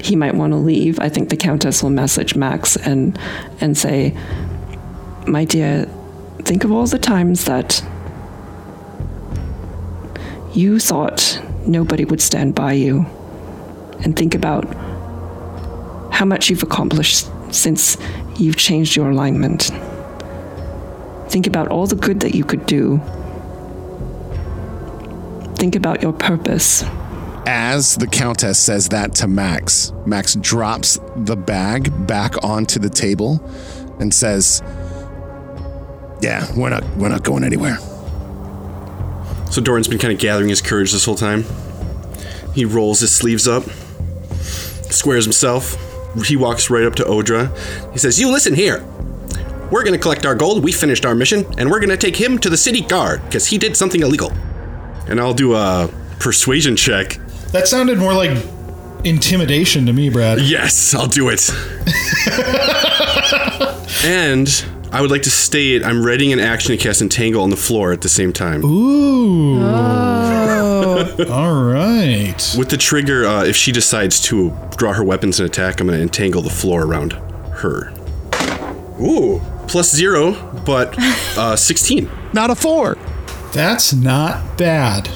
he might want to leave, I think the Countess will message Max and and say, "My dear, think of all the times that you thought nobody would stand by you, and think about how much you've accomplished since you've changed your alignment." Think about all the good that you could do. Think about your purpose. As the Countess says that to Max, Max drops the bag back onto the table and says, Yeah, we're not we're not going anywhere. So Doran's been kind of gathering his courage this whole time. He rolls his sleeves up, squares himself. He walks right up to Odra. He says, You listen here. We're going to collect our gold. We finished our mission, and we're going to take him to the city guard because he did something illegal. And I'll do a persuasion check. That sounded more like intimidation to me, Brad. Yes, I'll do it. and I would like to state I'm readying an action to cast Entangle on the floor at the same time. Ooh. Oh. All right. With the trigger, uh, if she decides to draw her weapons and attack, I'm going to entangle the floor around her. Ooh, plus zero, but uh, 16. Not a four. That's not bad.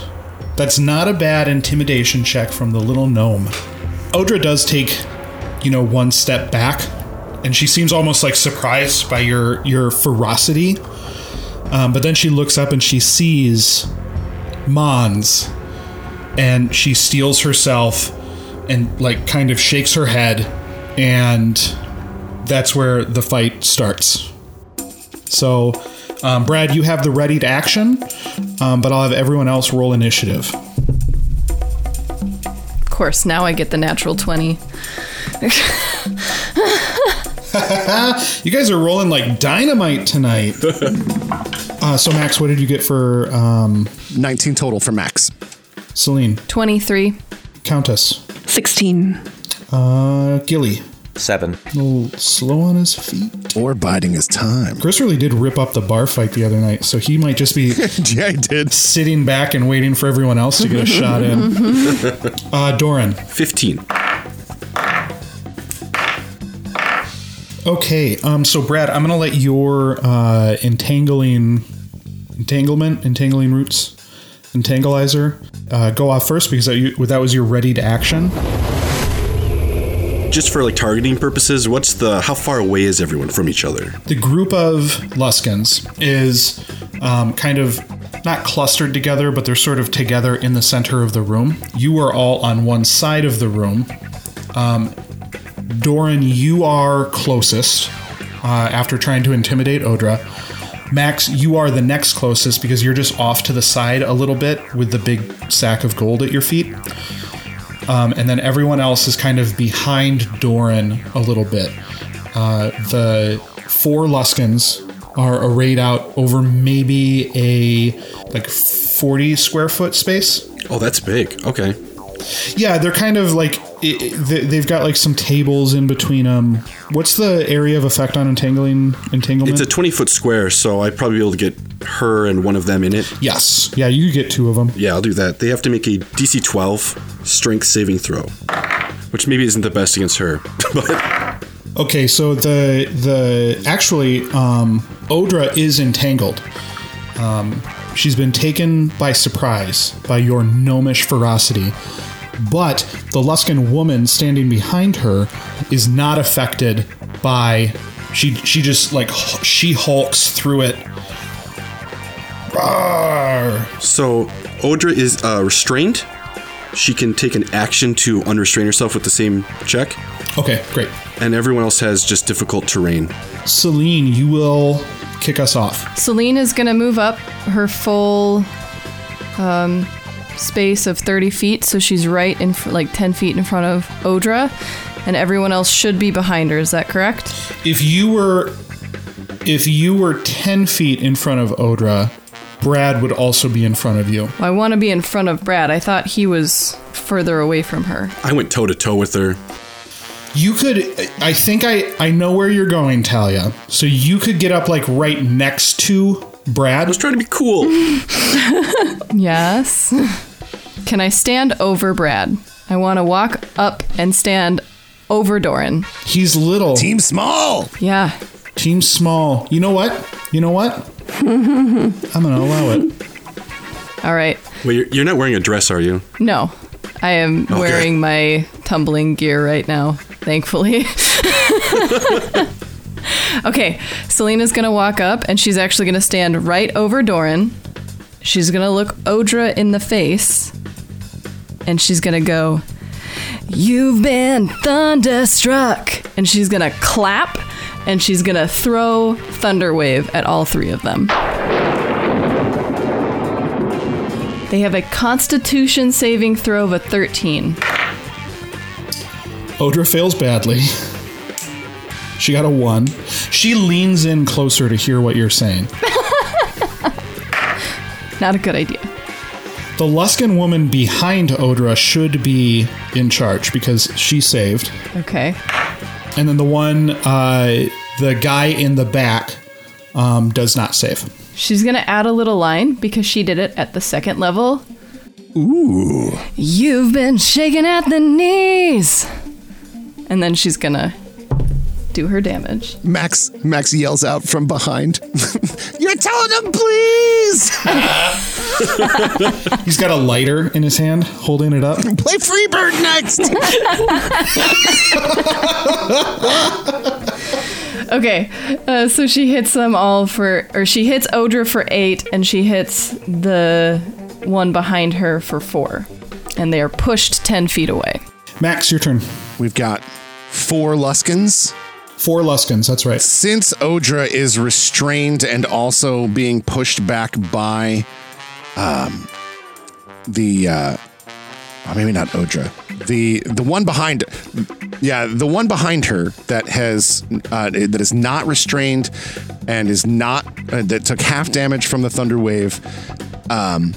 That's not a bad intimidation check from the little gnome. Odra does take, you know, one step back, and she seems almost like surprised by your your ferocity. Um, but then she looks up and she sees Mons, and she steels herself and like kind of shakes her head, and that's where the fight starts. So, um, Brad, you have the ready to action, um, but I'll have everyone else roll initiative. Of course, now I get the natural 20. You guys are rolling like dynamite tonight. uh, so, Max, what did you get for um, 19 total for Max. Celine? 23. Countess? 16. Uh, Gilly? Seven. A little slow on his feet. Or biding his time. Chris really did rip up the bar fight the other night, so he might just be yeah, I did. sitting back and waiting for everyone else to get a shot in. Uh, Doran. 15. Okay, um, so Brad, I'm gonna let your uh, entangling, entanglement, entangling roots, entangleizer, uh, go off first because that, you, that was your ready to action. Just for like targeting purposes, what's the how far away is everyone from each other? The group of Luskans is um, kind of not clustered together, but they're sort of together in the center of the room. You are all on one side of the room. Um, Doran, you are closest uh, after trying to intimidate Odra. Max, you are the next closest because you're just off to the side a little bit with the big sack of gold at your feet. Um, and then everyone else is kind of behind Doran a little bit. Uh, the four Luskans are arrayed out over maybe a like 40 square foot space. Oh, that's big. Okay. Yeah, they're kind of like it, it- they- they've got like some tables in between them. What's the area of effect on entangling entanglement? It's a 20 foot square, so I'd probably be able to get her and one of them in it. yes. Yeah, you get two of them. Yeah, I'll do that. They have to make a DC 12 strength saving throw, which maybe isn't the best against her. but Okay, so the the actually um, Odra is entangled. Um, she's been taken by surprise by your gnomish ferocity, but the Luskan woman standing behind her is not affected by. She she just like she hulks through it. Rawr. so Odra is uh, restrained. She can take an action to unrestrain herself with the same check, Okay, great. and everyone else has just difficult terrain. Celine, you will kick us off. Celine is going to move up her full um, space of 30 feet, so she's right in fr- like 10 feet in front of Odra, and everyone else should be behind her. Is that correct? if you were if you were 10 feet in front of odra brad would also be in front of you I want to be in front of Brad. I thought he was further away from her. I went toe to toe with her. you could i think i i know where you're going talia so you could get up like right next to brad I was trying to be cool. Yes. Can I stand over Brad? I want to walk up and stand over Doran. he's little Team small. Yeah. team small you know what you know what i'm gonna allow it All right. Wait, you're, you're not wearing a dress, are you? No, I am wearing my tumbling gear right now, thankfully. okay, Selena's gonna walk up and she's actually gonna stand right over Doran. She's gonna look Odra in the face and she's gonna go, You've been thunderstruck. And she's gonna clap and she's gonna throw Thunderwave at all three of them. They have a constitution saving throw of a 13. odra fails badly she got a one she leans in closer to hear what you're saying Not a good idea. The Luskan woman behind Odra should be in charge because she saved. Okay. And then the one, uh, the guy in the back, um, does not save. She's gonna add a little line because she did it at the second level. Ooh. You've been shaking at the knees. And then she's gonna do her damage. Max Max yells out from behind. You're telling him, please He's got a lighter in his hand, holding it up. play Freebird next. Okay, uh, so she hits them all for, or she hits Odra for eight, and she hits the one behind her for four. And they are pushed 10 feet away. Max, your turn. We've got four Luskans. Four Luskans, that's right. Since Odra is restrained and also being pushed back by um the uh oh, maybe not Odra. The the one behind yeah, the one behind her that has uh, that is not restrained and is not uh, that took half damage from the thunder wave. Um,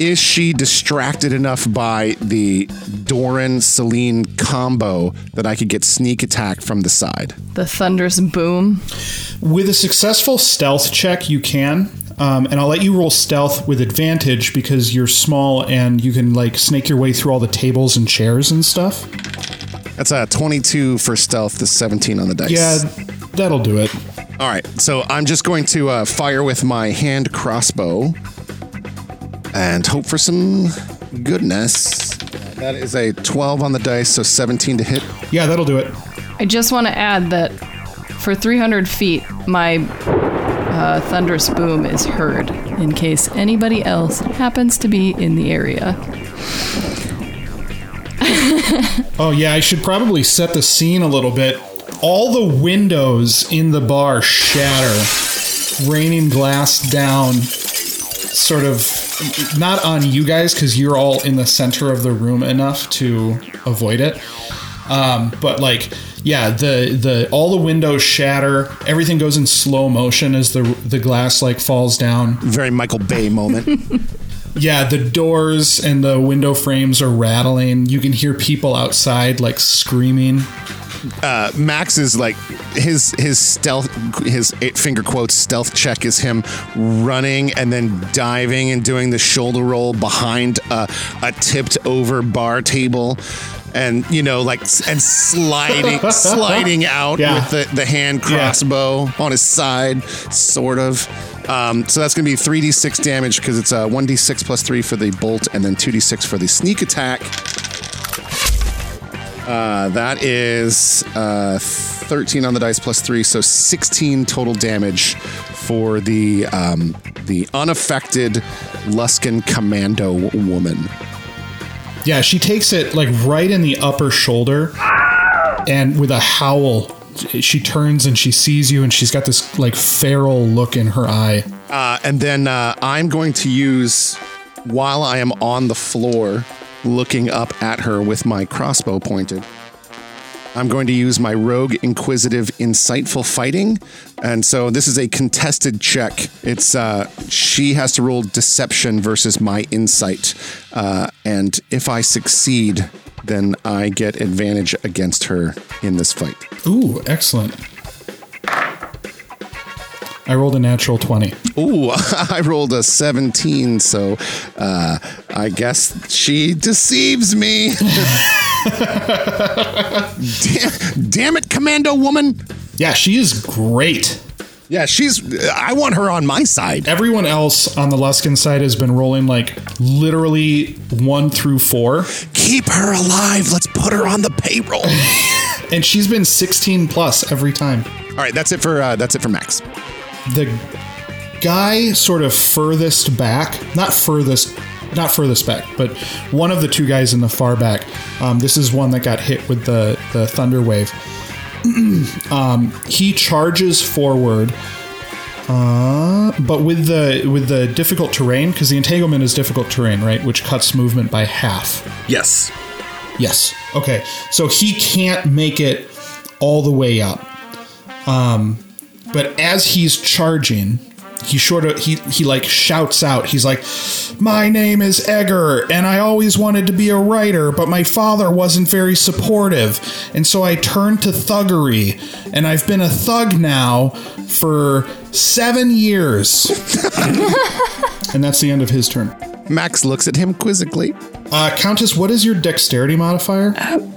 is she distracted enough by the Doran Celine combo that I could get sneak attack from the side? The thunderous boom. With a successful stealth check, you can. Um, and I'll let you roll stealth with advantage because you're small and you can like snake your way through all the tables and chairs and stuff. That's a 22 for stealth, the 17 on the dice. Yeah, that'll do it. All right. So I'm just going to uh, fire with my hand crossbow and hope for some goodness. That is a 12 on the dice, so 17 to hit. Yeah, that'll do it. I just want to add that for 300 feet, my uh, thunderous boom is heard in case anybody else happens to be in the area. Oh, yeah, I should probably set the scene a little bit. All the windows in the bar shatter, raining glass down, sort of not on you guys because you're all in the center of the room enough to avoid it. Um, but like, yeah, the the all the windows shatter. Everything goes in slow motion as the the glass like falls down. Very Michael Bay moment. Yeah, the doors and the window frames are rattling. You can hear people outside like screaming. Uh, Max is like his his stealth his eight finger quotes stealth check is him running and then diving and doing the shoulder roll behind a, a tipped over bar table and you know like and sliding sliding out Yeah. with the, the hand crossbow on his side sort of. Um, so that's going to be 3d6 damage because it's a 1d6 plus 3 for the bolt and then 2d6 for the sneak attack uh, that is uh, 13 on the dice plus 3, so 16 total damage for the um, the unaffected Luskan commando woman. Yeah, she takes it like right in the upper shoulder, and with a howl, she turns and she sees you, and she's got this like feral look in her eye. Uh, and then uh, I'm going to use, while I am on the floor looking up at her with my crossbow pointed, I'm going to use my rogue inquisitive insightful fighting. And so this is a contested check. It's uh, she has to roll deception versus my insight. Uh, and if I succeed, then I get advantage against her in this fight. Ooh, excellent. I rolled a natural twenty. Ooh, I rolled a 17, so uh, I guess she deceives me. damn, damn it, commando woman. Yeah, she is great. Yeah, she's. I want her on my side. Everyone else on the Luskan side has been rolling like literally one through four, Keep her alive. Let's put her on the payroll. and she's been 16 plus every time. All right, that's it for uh, that's it for Max. The guy sort of furthest back, not furthest, not furthest back, but one of the two guys in the far back. Um, this is one that got hit with the the thunder wave. um, he charges forward, uh, but with the with the difficult terrain because the entanglement is difficult terrain, right? Which cuts movement by half. Yes. Yes. Okay. So he can't make it all the way up. Um, but as he's charging, he sort of he he like shouts out. He's like, "My name is Egger, and I always wanted to be a writer, but my father wasn't very supportive, and so I turned to thuggery, and I've been a thug now for seven years." and that's the end of his turn. Max looks at him quizzically. Uh, Countess, what is your dexterity modifier?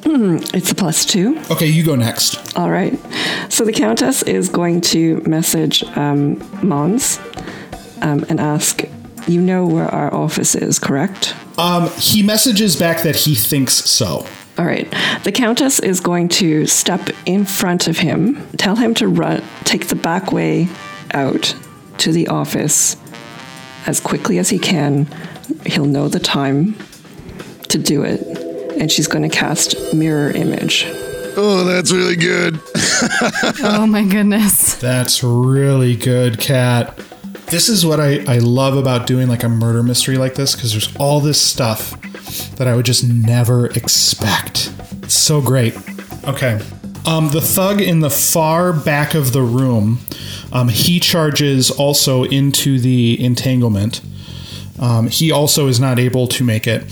It's a plus two. Okay, you go next. All right. So the Countess is going to message um, Mons um, and ask, You know where our office is, correct? Um, he messages back that he thinks so. All right. The Countess is going to step in front of him, tell him to run, take the back way out to the office as quickly as he can. He'll know the time to do it. And she's going to cast Mirror Image. Oh, that's really good. Oh my goodness. That's really good, Kat. This is what I, I love about doing like a murder mystery like this because there's all this stuff that I would just never expect. It's so great. Okay. Um, the thug in the far back of the room, um, he charges also into the entanglement. Um, he also is not able to make it.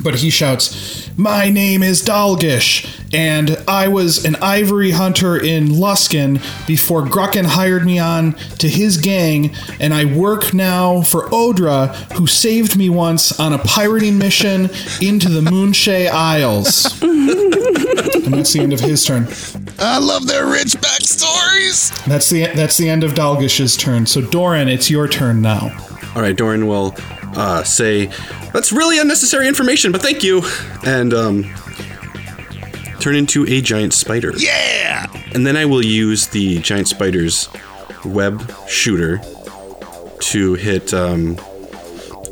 But he shouts, My name is Dalgish, and I was an ivory hunter in Luskan before Grucken hired me on to his gang, and I work now for Odra, who saved me once on a pirating mission into the Moonshae Isles. and that's the end of his turn. I love their rich backstories. That's the that's the end of Dalgish's turn. So Doran, it's your turn now. All right, Doran will uh, say, "That's really unnecessary information, but thank you," and um, turn into a giant spider. Yeah. And then I will use the giant spider's web shooter to hit um,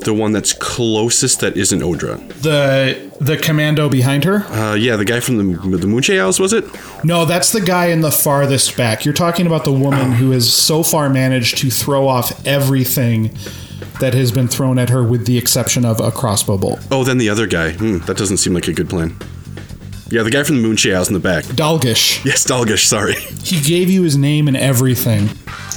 the one that's closest that isn't Odra. The the commando behind her? Uh, yeah, the guy from the the Moonshae Isles, was it? No, that's the guy in the farthest back. You're talking about the woman who has so far managed to throw off everything that has been thrown at her with the exception of a crossbow bolt. Oh, then the other guy. Hmm, that doesn't seem like a good plan. Yeah, the guy from the Moonshae Isles in the back. Dalgish. Yes, Dalgish, sorry. He gave you his name and everything.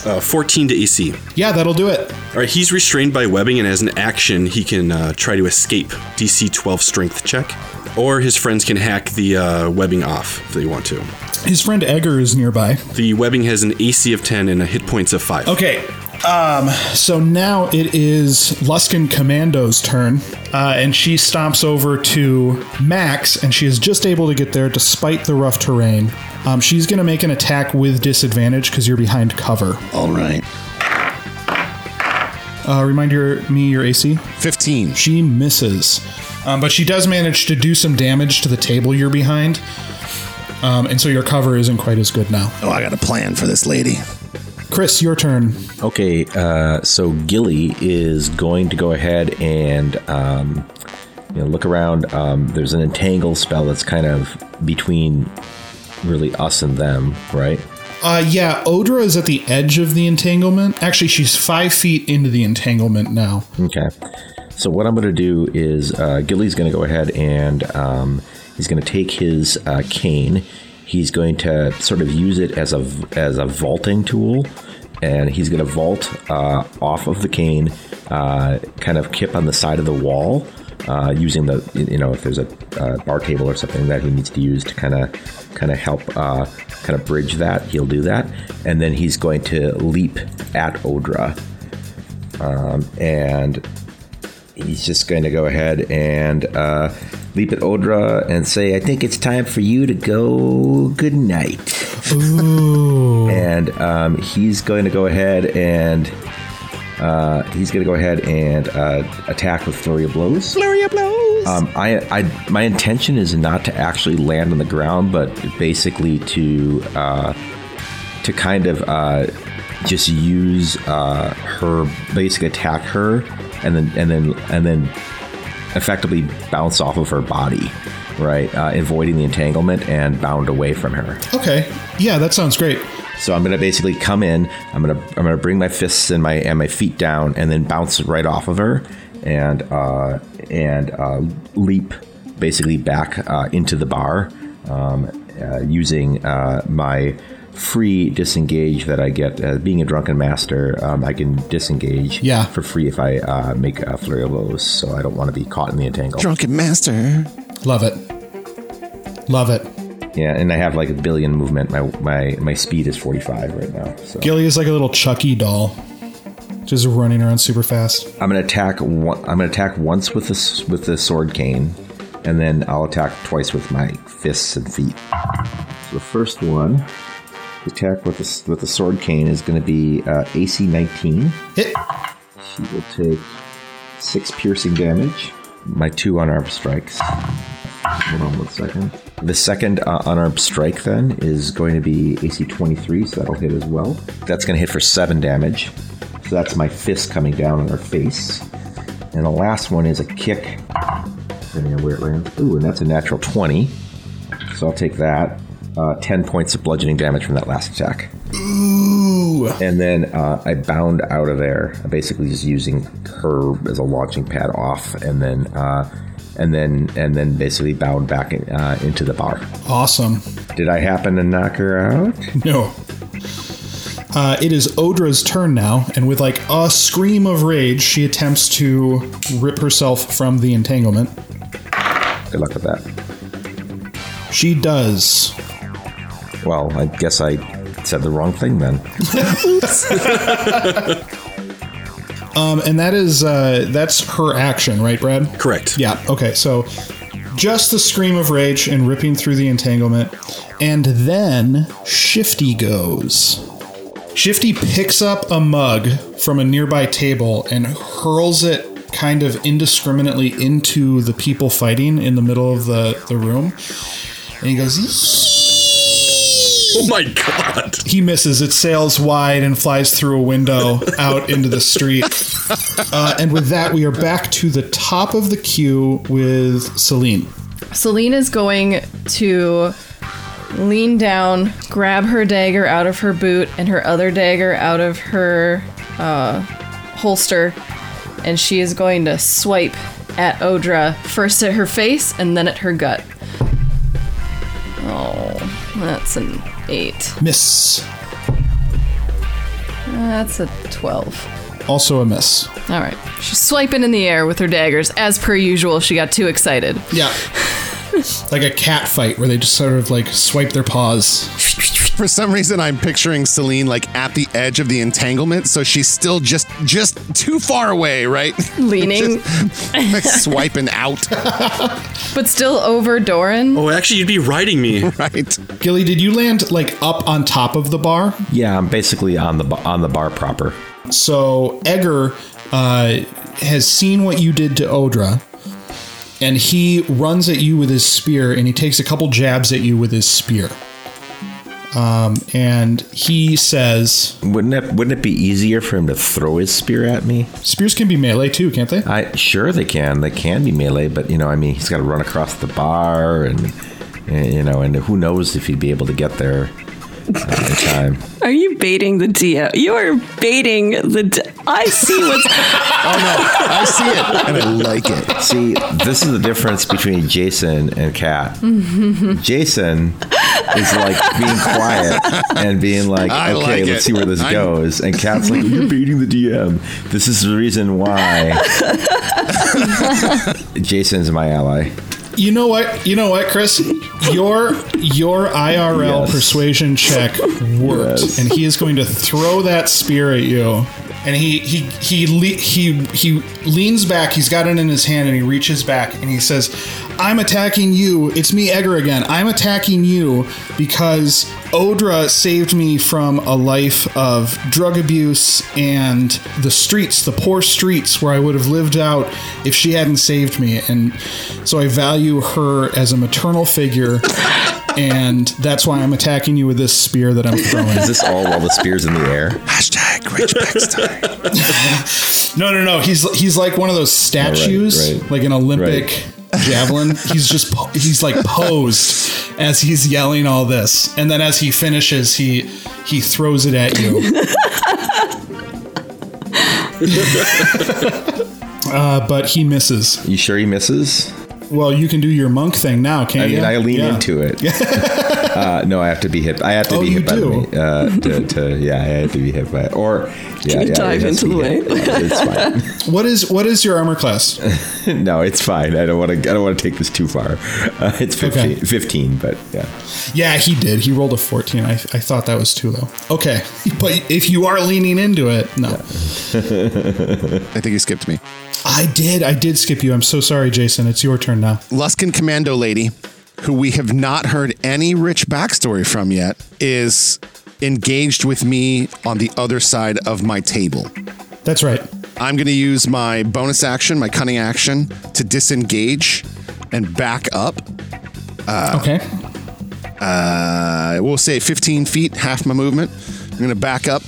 Uh, 14 to AC. Yeah, that'll do it. All right, he's restrained by webbing, and as an action, he can uh, try to escape. DC 12 strength check. Or his friends can hack the uh, webbing off if they want to. His friend Egger is nearby. The webbing has an AC of 10 and a hit points of 5. Okay. Um, so now it is Luskan Commando's turn, uh, and she stomps over to Max, and she is just able to get there despite the rough terrain. Um, she's going to make an attack with disadvantage because you're behind cover. All right. Uh, remind your, me your AC. 15. She misses, um, but she does manage to do some damage to the table you're behind, um, and so your cover isn't quite as good now. Oh, I got a plan for this lady. Chris, your turn. Okay, uh, so Gilly is going to go ahead and um, you know look around. Um, there's an entangle spell that's kind of between really us and them, right? Uh, yeah, Odra is at the edge of the entanglement. Actually, she's five feet into the entanglement now. Okay. So what I'm going to do is uh, Gilly's going to go ahead and um, he's going to take his uh, cane. He's going to sort of use it as a as a vaulting tool, and he's going to vault uh, off of the cane, uh, kind of kip on the side of the wall, uh, using the you know if there's a uh, bar table or something that he needs to use to kind of kind of help uh, kind of bridge that. He'll do that, and then he's going to leap at Odra, um, and he's just going to go ahead and uh, leap at Odra and say, "I think it's time for you to go. Good night." Ooh. and um, he's going to go ahead and uh, he's going to go ahead and uh, attack with flurry of blows. Flurry of blows. Um, I, I, my intention is not to actually land on the ground, but basically to uh, to kind of uh, just use uh, her, basically attack her, and then and then and then effectively bounce off of her body, right, uh, avoiding the entanglement and bound away from her. Okay. Yeah, that sounds great. So I'm gonna basically come in. I'm gonna I'm gonna bring my fists and my and my feet down, and then bounce right off of her, and uh, and uh, leap basically back uh, into the bar, um, uh, using uh, my free disengage that I get. Uh, being a drunken master, um, I can disengage Yeah. for free if I uh, make a flurry of blows. So I don't want to be caught in the entangle. Drunken master. Love it. Love it. Yeah, and I have like a billion movement. My my my speed is 45 right now. So. Gilly is like a little Chucky doll, just running around super fast. I'm gonna attack. One, I'm gonna attack once with this with the sword cane, and then I'll attack twice with my fists and feet. So the first one, the attack with the with the sword cane is gonna be uh, AC 19. Hit. She will take six piercing damage. My two unarmed strikes. Hold on one second. The second uh, unarmed strike then is going to be AC 23, so that'll hit as well. That's going to hit for seven damage. So that's my fist coming down on her face. And the last one is a kick, depending on where it lands. Ooh, and that's a natural 20. So I'll take that. Uh, 10 points of bludgeoning damage from that last attack. Ooh. And then uh, I bound out of there, basically just using her as a launching pad off, and then uh, and then and then basically bound back in, uh, into the bar. Awesome. Did I happen to knock her out? No. Uh, it is Odra's turn now, and with like a scream of rage, she attempts to rip herself from the entanglement. Good luck with that. She does. Well, I guess I said the wrong thing then. Um, and that is uh, that's her action, right, Brad? Correct. Yeah. Okay. So just the scream of rage and ripping through the entanglement, and then Shifty goes. Shifty picks up a mug from a nearby table and hurls it kind of indiscriminately into the people fighting in the middle of the, the room. And he goes, Oh my god. He misses. It sails wide and flies through a window out into the street. Uh, and with that, we are back to the top of the queue with Celine. Celine is going to lean down, grab her dagger out of her boot and her other dagger out of her uh, holster, and she is going to swipe at Odra, first at her face and then at her gut. Oh, that's an 8. Miss. That's a 12. Also a miss. All right. She's swiping in the air with her daggers. As per usual, she got too excited. Yeah. like a cat fight where they just sort of like swipe their paws. For some reason, I'm picturing Celine like at the edge of the entanglement, so she's still just just too far away, right? Leaning, like swiping out, but still over Doran. Oh, actually, you'd be riding me. right? Gilly, did you land like up on top of the bar? Yeah, I'm basically on the on the bar proper. So Egger uh, has seen what you did to Odra, and he runs at you with his spear, and he takes a couple jabs at you with his spear. Um, and he says, Wouldn't it wouldn't it be easier for him to throw his spear at me? "Spears can be melee too, can't they?" I sure they can. They can be melee, but you know, I mean, he's got to run across the bar, and, and you know, and who knows if he'd be able to get there time. Are you baiting the DM? You are baiting the. D- I see what's. Oh no, I see it and I like it. See, this is the difference between Jason and Kat. Jason is like being quiet and being like, I okay, like let's it. see where this I'm- goes. And Kat's like, you're baiting the DM. This is the reason why. Jason's my ally. You know what? You know what, Chris? Your your IRL Yes. persuasion check worked, Yes. and he is going to throw that spear at you. And he he he le- he he leans back. He's got it in his hand, and he reaches back, and he says, "I'm attacking you. It's me, Egger again. I'm attacking you because Odra saved me from a life of drug abuse and the streets, the poor streets where I would have lived out if she hadn't saved me. And so I value her as a maternal figure. And that's why I'm attacking you with this spear that I'm throwing. Is this all while the spear's in the air? Hashtag Rich Baxter. No, no, no. He's he's like one of those statues, right. like an Olympic javelin. He's just po- he's like posed as he's yelling all this, and then as he finishes, he he throws it at you. uh, but he misses. You sure he misses? Well, you can do your monk thing now, can't you? I you? mean, I lean Yeah. into it. uh, no, I have to be hit. I have to Oh, be you hit by do? the uh, to, to yeah, I have to be hit by or yeah, you yeah, dive it has to into the hit. way? It's What is what is your armor class? no, it's fine. I don't want to. I don't want to take this too far. Uh, it's 15, Okay. 15, but yeah. Yeah, he did. He rolled a 14. I, I thought that was too low. Okay. But if you are leaning into it, no. I think he skipped me. I did. I did skip you. I'm so sorry, Jason. It's your turn now. Luskan Commando Lady, who we have not heard any rich backstory from yet, is engaged with me on the other side of my table. That's right. I'm going to use my bonus action, my cunning action, to disengage and back up. okay. Uh, we'll say 15 feet, half my movement. I'm going to back up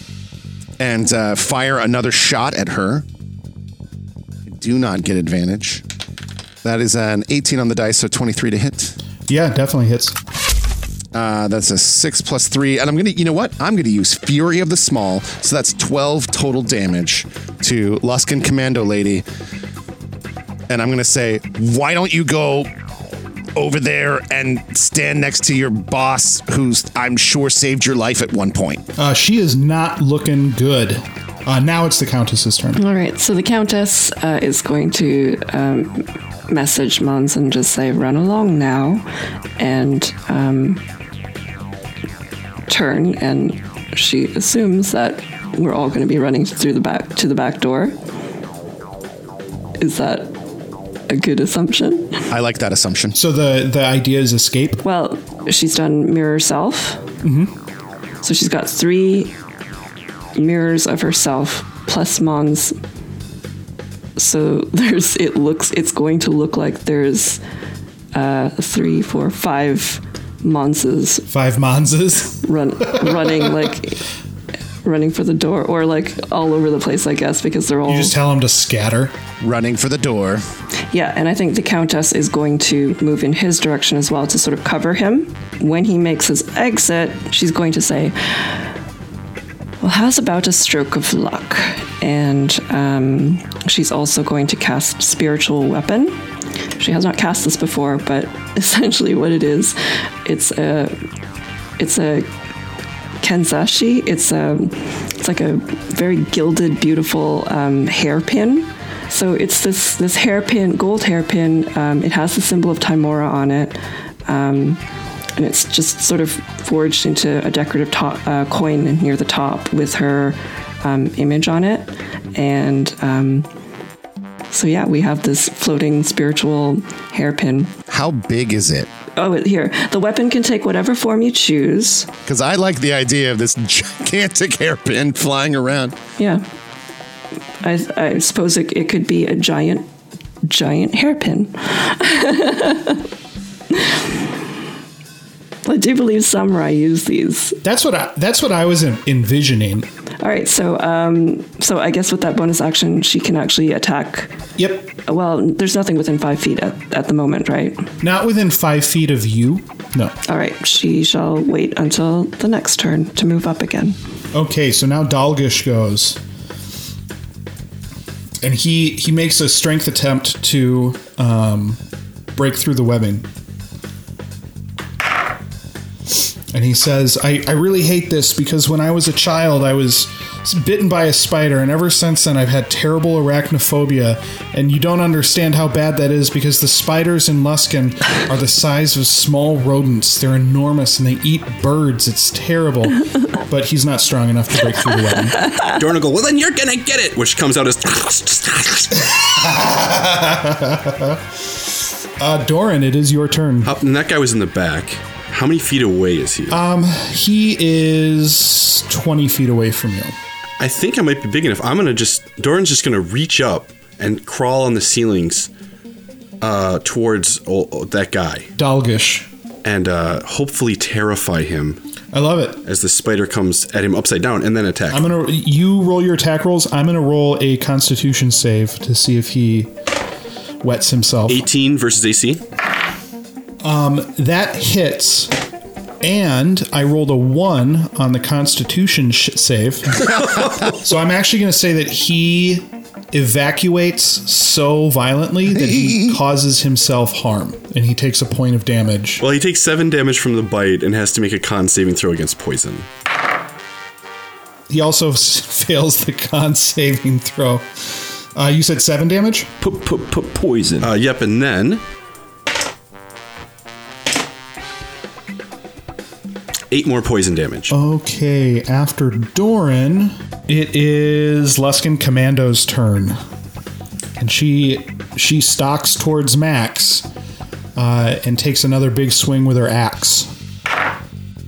and uh, fire another shot at her. I do not get advantage. That is an 18 on the dice, so 23 to hit. Yeah, definitely hits. Uh, that's a six plus three, and I'm gonna, you know what? I'm gonna use Fury of the Small, so that's 12 total damage to Luskan Commando Lady. And I'm gonna say, why don't you go over there and stand next to your boss, who's I'm sure saved your life at one point? Uh, she is not looking good. Uh, now it's the Countess's turn. All right, so the Countess uh, is going to um, message Mons and just say, run along now, and um, turn. And she assumes that we're all going to be running through the back to the back door. Is that a good assumption? I like that assumption. So the, the idea is escape. Well, she's done mirror self. Mm-hmm. So she's got three mirrors of herself plus Mons. So there's it looks it's going to look like there's uh, three, four, five Monses Five Monses. run running like running for the door or like all over the place, I guess, because they're all You just tell them to scatter. Running for the door. Yeah, and I think the Countess is going to move in his direction as well to sort of cover him. When he makes his exit, she's going to say, Well, how's about a stroke of luck? And um, she's also going to cast Spiritual Weapon. She has not cast this before, but essentially what it is, it's a it's a kanzashi. It's a it's like a very gilded, beautiful um, hairpin. So it's this this hairpin, gold hairpin. Um, it has the symbol of Tymora on it, um, and it's just sort of forged into a decorative top, uh, coin near the top with her um, image on it. And um, so yeah, we have this floating spiritual hairpin. How big is it? Oh, here the weapon can take whatever form you choose. Because I like the idea of this gigantic hairpin flying around. Yeah. I, I suppose it, it could be a giant, giant hairpin. I do believe samurai use these. That's what I, that's what I was envisioning. All right, so um, so I guess with that bonus action, she can actually attack. Yep. Well, there's nothing within five feet at, at the moment, right? Not within five feet of you. No. All right, she shall wait until the next turn to move up again. Okay, so now Dalgish goes. And he he makes a strength attempt to um, break through the webbing. And he says, I, I really hate this because when I was a child, I was bitten by a spider, and ever since then, I've had terrible arachnophobia. And you don't understand how bad that is because the spiders in Luskan are the size of small rodents. They're enormous and they eat birds. It's terrible. But he's not strong enough to break through the webbing. Doran will go, well, then you're gonna get it, which comes out as. Uh, Doran, it is your turn. Up, and that guy was in the back. How many feet away is he? Um, He is 20 feet away from you. I think I might be big enough. I'm gonna just. Doran's just gonna reach up and crawl on the ceilings uh, towards that guy Dalgish. and uh, hopefully terrify him I love it. as the spider comes at him upside down and then attack. I'm gonna you roll your attack rolls. I'm gonna roll a Constitution save to see if he wets himself. 18 versus AC. That hits, and I rolled a one on the Constitution sh- save. so I'm actually gonna say that he evacuates so violently that he causes himself harm, and he takes a point of damage. Well, he takes seven damage from the bite and has to make a con saving throw against poison. He also s- fails the con saving throw. Uh, you said seven damage. Put put put poison. Uh, yep, and then eight more poison damage. Okay, after Doran, it is Luskan Commando's turn, and she she stalks towards Max uh, and takes another big swing with her axe,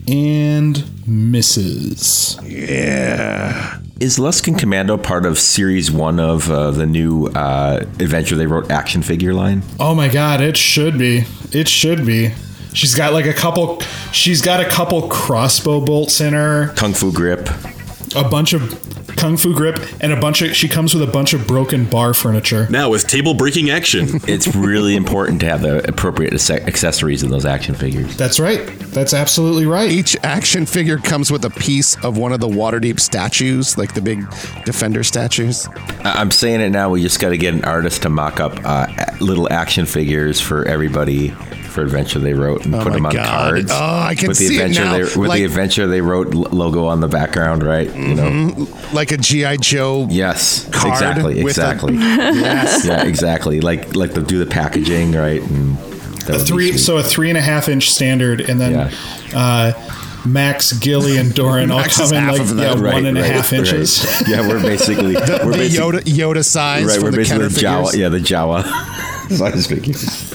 and misses. Yeah. Is Luskan Commando part of Series One of uh, the new uh, adventure they wrote action figure line? Oh my god, it should be. It should be. She's got like a couple. She's got a couple crossbow bolts in her. Kung Fu Grip. a bunch of kung fu grip and a bunch of she comes with a bunch of broken bar furniture Now with table breaking action. It's really important to have the appropriate accessories in those action figures. that's right that's absolutely right Each action figure comes with a piece of one of the Waterdeep statues, like the big Defender statues. I- I'm saying it now. We just got to get an artist to mock up uh, little action figures for everybody for adventure they wrote and put them on God. cards. Oh, I can with the see it now. They, with Like- the adventure they wrote logo on the background, right? You know. Like a G.I. Joe. Yes. Card exactly. with a- Exactly. Yes. yeah. Exactly. Like like the do the packaging right and a three so a three and a half inch standard and then Yeah. uh max gilly and doran all come is in like of yeah, that. one and a half right, inches right. Yeah, we're basically we're The basically Yoda Yoda size right. We're the basically the Jawa. Yeah, the Jawa size figures.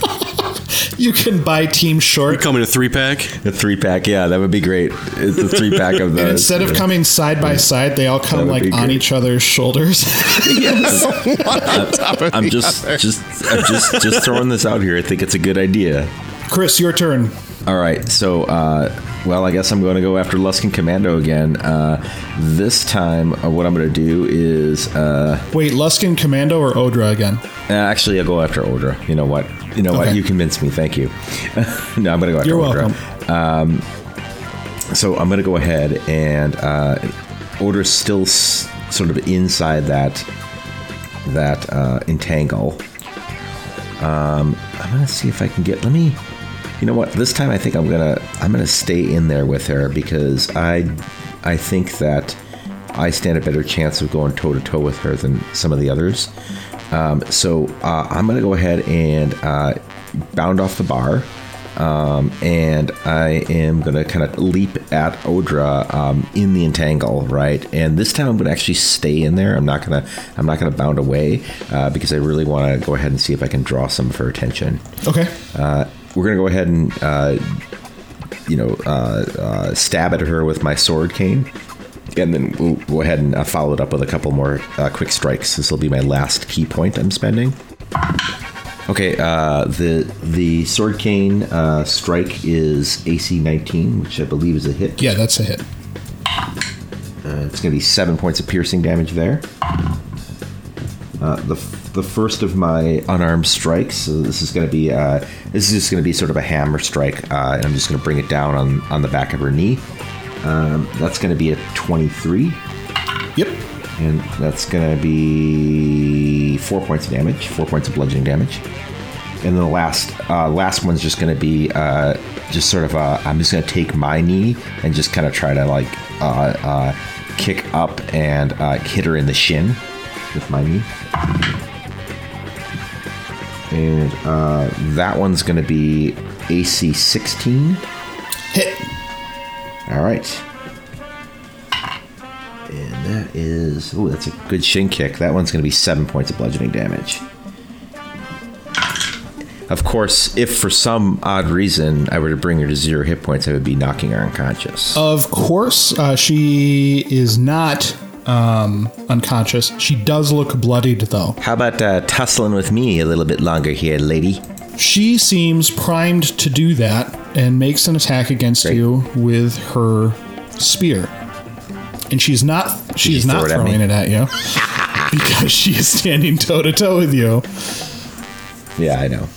You can buy team short Come in a three pack. The three pack. Yeah, that would be great. It's a three pack of the. and instead of coming side by side they all come like on great. each other's shoulders Uh, I'm just just I'm just just throwing this out here. I think it's a good idea. chris your turn All right, so uh, well, I guess I'm going to go after Luskan Commando again. Uh, this time, uh, what I'm going to do is uh, Wait, Luskan Commando or Odra again? uh, actually I'll go after Odra. You know what? You know what? You convinced me. Thank you. no, I'm going to go after You're welcome. So I'm going to go ahead and uh, Odra's still s- sort of inside that that uh, entangle. Um, I'm going to see if I can get. Let me. You know what? This time I think I'm gonna I'm gonna stay in there with her because I I think that I stand a better chance of going toe to toe with her than some of the others. Um, so uh, I'm gonna go ahead and uh, bound off the bar. Um, and I am gonna kind of leap at Odra um, in the entangle, right? And this time I'm gonna actually stay in there. I'm not gonna I'm not gonna bound away uh, because I really want to go ahead and see if I can draw some of her attention. Okay. Uh, we're gonna go ahead and uh, you know uh, uh, stab at her with my sword cane, and then we'll go ahead and uh, follow it up with a couple more uh, quick strikes. This will be my last ki point I'm spending. Okay, uh, the the sword cane uh, strike is AC 19, which I believe is a hit. Yeah, that's a hit. Uh, it's going to be seven points of piercing damage there. Uh, the the first of my unarmed strikes. So this is going to be uh, this is just going to be sort of a hammer strike, uh, and I'm just going to bring it down on on the back of her knee. Um, that's going to be a 23, Yep. and that's going to be four points of damage, four points of bludgeoning damage. And then the last uh, last one's just going to be uh, just sort of uh, I'm just going to take my knee and just kind of try to like uh, uh, kick up and uh, hit her in the shin with my knee. And uh, that one's going to be AC 16. Hit. All right. And that is, oh, that's a good shin kick. That one's going to be seven points of bludgeoning damage. Of course, if for some odd reason I were to bring her to zero hit points, I would be knocking her unconscious. Of course, uh, she is not um, unconscious. She does look bloodied, though. How about uh, tussling with me a little bit longer here, lady? She seems primed to do that and makes an attack against Great. you with her spear. And she's not she's you not throw it at throwing me? it at you because she is standing toe to toe with you. Yeah, I know.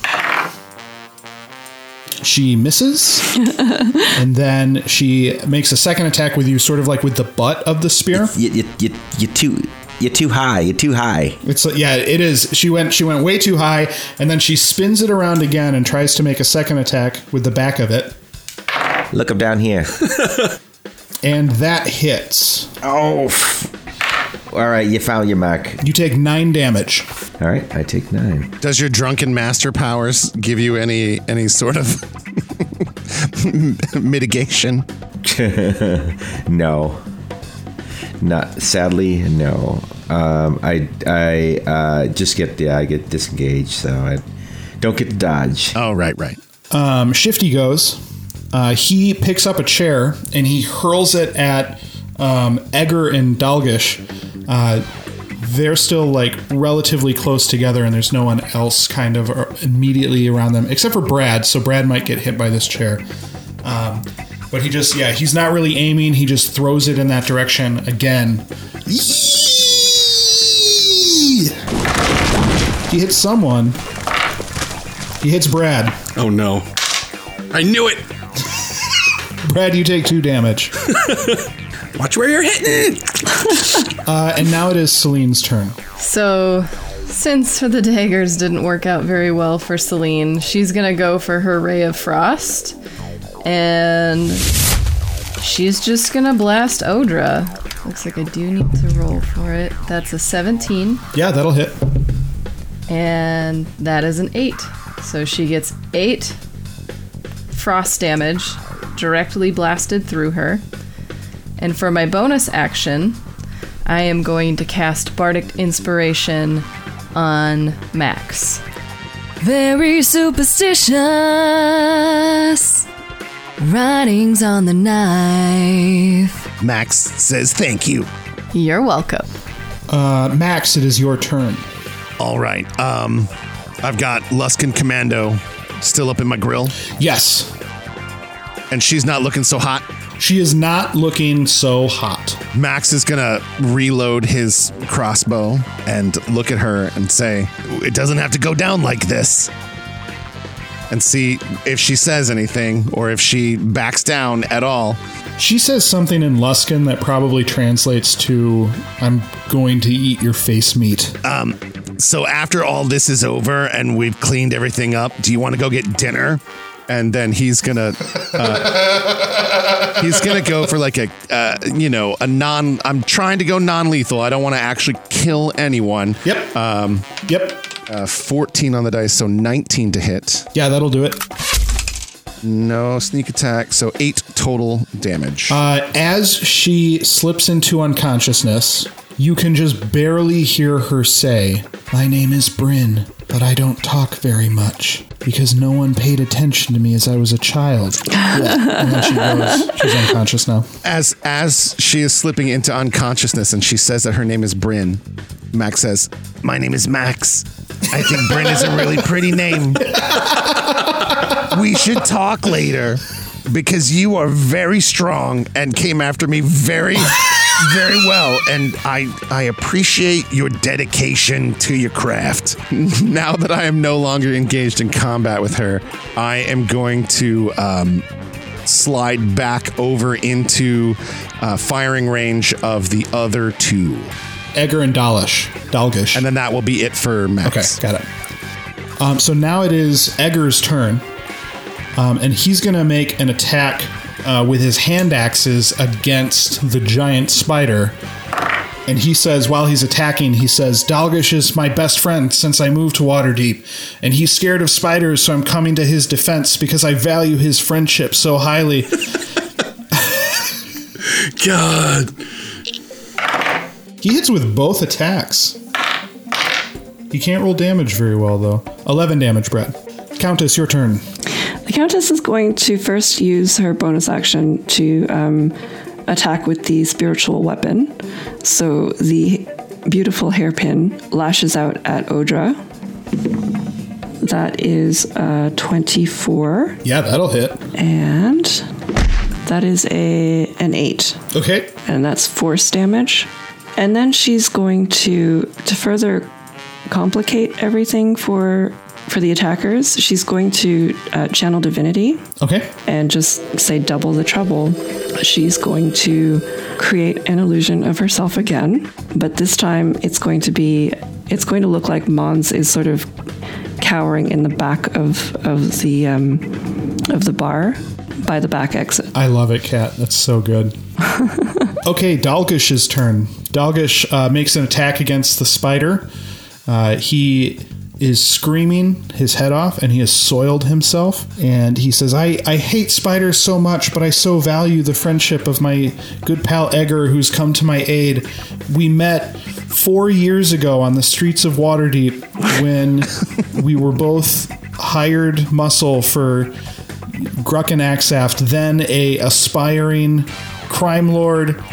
She misses, and then she makes a second attack with you, sort of like with the butt of the spear. You, you, you, you're too, you're too high. You're too high. It's like- yeah, it is. She went she went way too high, and then she spins it around again and tries to make a second attack with the back of it, Look up down here. and that hits. Oh. All right, you found your mark. You take nine damage. All right, I take nine. Does your drunken master powers give you any any sort of mitigation? No. Not sadly, no. Um, I I uh, just get yeah, I get disengaged, so I don't get to dodge. Oh, right, right. Um, Shifty goes. Uh, he picks up a chair and he hurls it at um, Egger and Dalgish. Uh, they're still like relatively close together, and there's no one else kind of uh, immediately around them except for Brad. So Brad might get hit by this chair. Um, but he just, yeah, he's not really aiming. He just throws it in that direction again. He hits someone. He hits Brad. Oh no. I knew it. Brad, you take two damage. Watch where you're hitting. Uh, and now it is Celine's turn. So, since for the daggers didn't work out very well for Celine, she's gonna go for her Ray of Frost. And she's just gonna blast Odra. Looks like I do need to roll for it. That's a 17, Yeah, that'll hit. and that is an 8. So she gets 8 frost damage directly blasted through her. And for my bonus action, I am going to cast Bardic Inspiration on Max. Very superstitious. Writings on the knife. Max says thank you. You're welcome. Uh, Max, it is your turn. All right. Um, I've got Luskan Commando still up in my grill. Yes. And she's not looking so hot. She is not looking so hot. Max is gonna reload his crossbow and look at her and say, It doesn't have to go down like this. And see if she says anything or if she backs down at all. She says something in Luskan that probably translates to I'm going to eat your face meat. Um, So after all this is over and we've cleaned everything up, do you want to go get dinner? And then he's gonna uh, he's gonna go for like a uh, you know a non. I'm trying to go non-lethal. I don't want to actually kill anyone. Yep. Um, Yep. Uh, 14 on the dice, so 19 to hit. Yeah, that'll do it. No sneak attack, so eight total damage. Uh, as she slips into unconsciousness, you can just barely hear her say, My name is Bryn, but I don't talk very much because no one paid attention to me as I was a child. and then she goes, she's unconscious now. as as she is slipping into unconsciousness and she says that her name is Bryn, Max says, "My name is Max. I think Bryn is a really pretty name. we should talk later because you are very strong and came after me very very well and I I appreciate your dedication to your craft. now that I am no longer engaged in combat with her, I am going to um slide back over into uh, firing range of the other two. Egger and Dalish. Dalgish. And then that will be it for Max. Okay, got it. Um, so now it is Egger's turn, um, and he's going to make an attack uh, with his hand axes against the giant spider. And he says, while he's attacking, he says, Dalgish is my best friend since I moved to Waterdeep. And he's scared of spiders, so I'm coming to his defense because I value his friendship so highly. God. he hits with both attacks. He can't roll damage very well, though. 11 damage, Brett. Countess, your turn. The Countess is going to first use her bonus action to um, attack with the spiritual weapon. So the beautiful hairpin lashes out at Odra. That is uh, 24, Yeah, that'll hit. and that is a an 8 Okay. and that's force damage. And then she's going to to further complicate everything for for the attackers. She's going to uh, channel divinity Okay. and just say double the trouble. She's going to create an illusion of herself again, but this time it's going to be it's going to look like Mons is sort of cowering in the back of of the um, of the bar by the back exit. I love it, Kat. That's so good. okay, Dalgish's turn. Dalgish uh, makes an attack against the spider. Uh, he is screaming his head off and he has soiled himself. And he says, I, I hate spiders so much, but I so value the friendship of my good pal Egger, who's come to my aid. We met four years ago on the streets of Waterdeep when we were both hired muscle for Grucken Axaft, then a aspiring crime lord,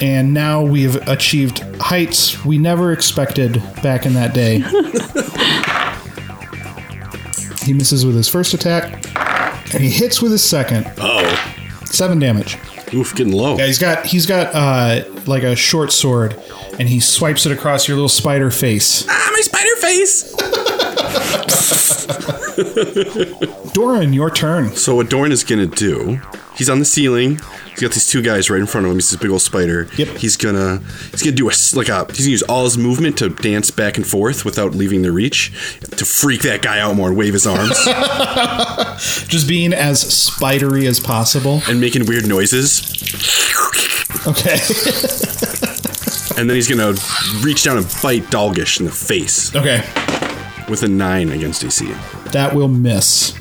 and now we've achieved heights we never expected back in that day. he misses with his first attack, and he hits with his second. Oh. Seven damage. Oof, getting low. Yeah, he's got he's got uh, like a short sword, and he swipes it across your little spider face. Ah, my spider face! Doran, your turn. So what Dorn is gonna do? He's on the ceiling. He's got these two guys right in front of him. He's this big old spider. Yep. He's gonna he's gonna do a like a he's gonna use all his movement to dance back and forth without leaving their reach to freak that guy out more and wave his arms Just being as spidery as possible. and making weird noises. Okay. And then he's gonna reach down and bite Dalgish in the face okay. with a nine against AC. That will miss.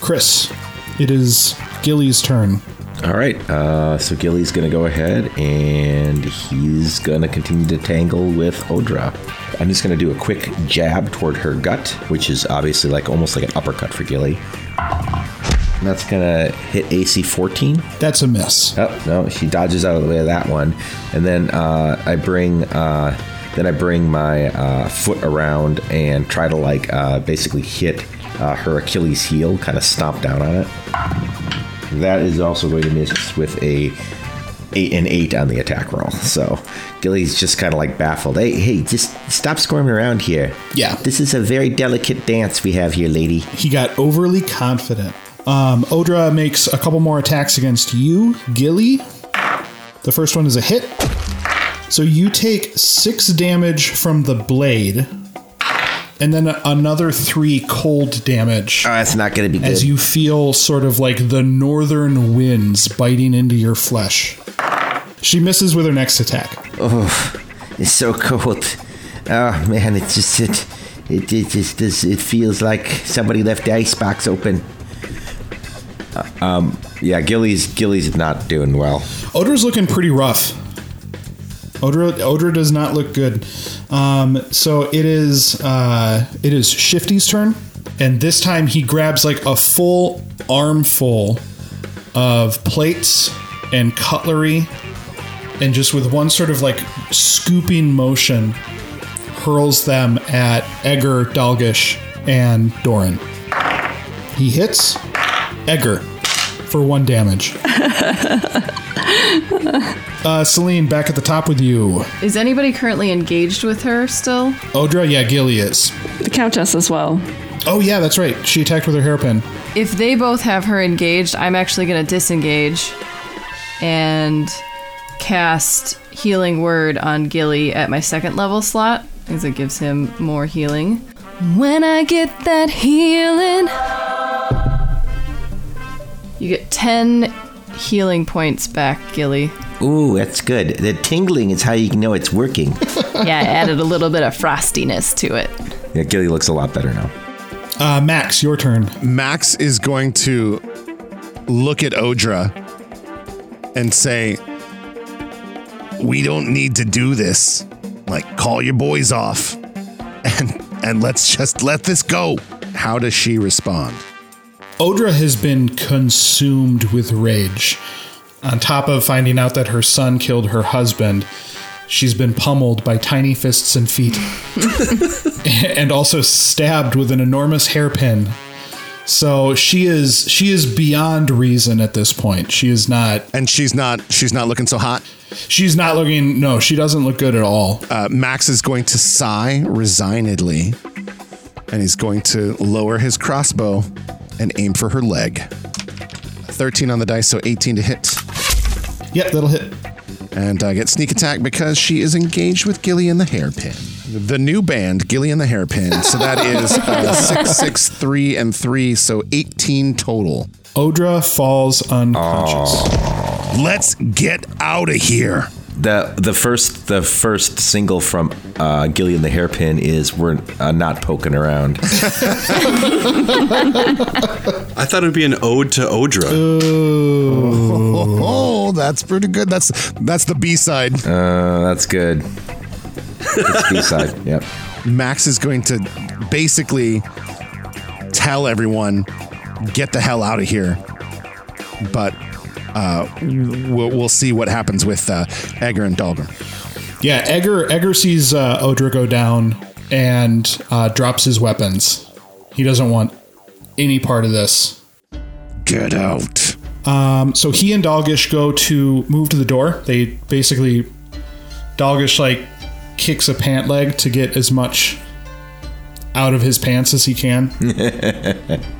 Chris, it is Gilly's turn. All right, uh, so Gilly's going to go ahead and he's going to continue to tangle with Odra. I'm just going to do a quick jab toward her gut, which is obviously like almost like an uppercut for Gilly. And that's going to hit AC 14. That's a miss. Oh no, she dodges out of the way of that one, and then uh, I bring uh, then I bring my uh, foot around and try to like uh, basically hit uh, her Achilles heel, kind of stomp down on it. That is also going to miss with a eight and eight on the attack roll. So Gilly's just kind of like baffled. Hey, hey, just stop squirming around here. Yeah. This is a very delicate dance we have here, lady. He got overly confident. Um, Odra makes a couple more attacks against you, Gilly. The first one is a hit. So you take six damage from the blade, and then another three cold damage Oh, that's not going to be good. as you feel sort of like the northern winds biting into your flesh. She misses with her next attack. Oh, it's so cold. Oh man, it's just it. It it just. It feels like somebody left the icebox open. Uh, um. Yeah, Gilly's Gilly's not doing well. Odra's looking pretty rough. Odra, Odra does not look good. Um, so it is uh, it is Shifty's turn, and this time he grabs like a full armful of plates and cutlery, and just with one sort of like scooping motion, hurls them at Egger, Dalgish, and Doran. He hits Egger for one damage. Uh, Celine, back at the top with you. Is anybody currently engaged with her still? Odra, yeah, Gilly is. The Countess as well. Oh, yeah, that's right. She attacked with her hairpin. If they both have her engaged, I'm actually going to disengage and cast Healing Word on Gilly at my second level slot, because it gives him more healing. When I get that healing, you get 10 healing points back, Gilly. Ooh, that's good. The tingling is how you know it's working. Yeah, I added a little bit of frostiness to it. yeah, Gilly looks a lot better now. Uh, Max, your turn. Max is going to look at Odra and say, "We don't need to do this. Like, call your boys off, and and let's just let this go." How does she respond? Odra has been consumed with rage. On top of finding out that her son killed her husband, she's been pummeled by tiny fists and feet. and also stabbed with an enormous hairpin. So she is she is beyond reason at this point. She is not And she's not she's not looking so hot. she's not looking no, she doesn't look good at all. Uh, Max is going to sigh resignedly, and he's going to lower his crossbow and aim for her leg. Thirteen on the dice, so eighteen to hit. Yep, that'll hit. and uh, get sneak attack because she is engaged with Gilly and the Hairpin. The new band, Gilly and the Hairpin. So that is uh, six, six, three, and three. So eighteen total. Odra falls unconscious. Let's get out of here. The the first the first single from uh, Gilly and the Hairpin is "We're uh, not poking around." I thought it would be an ode to Odra. Oh, that's pretty good. That's that's the B side. Uh, that's good. It's B side. Yep. Max is going to basically tell everyone, get the hell out of here. But uh, we'll, we'll see what happens with uh, Egger and Dalgar. Yeah, Egger Egger sees uh, Odra go down and uh, drops his weapons. He doesn't want any part of this. Get out. Um, so he and Dalgish go to move to the door. They basically Dalgish like kicks a pant leg to get as much out of his pants as he can.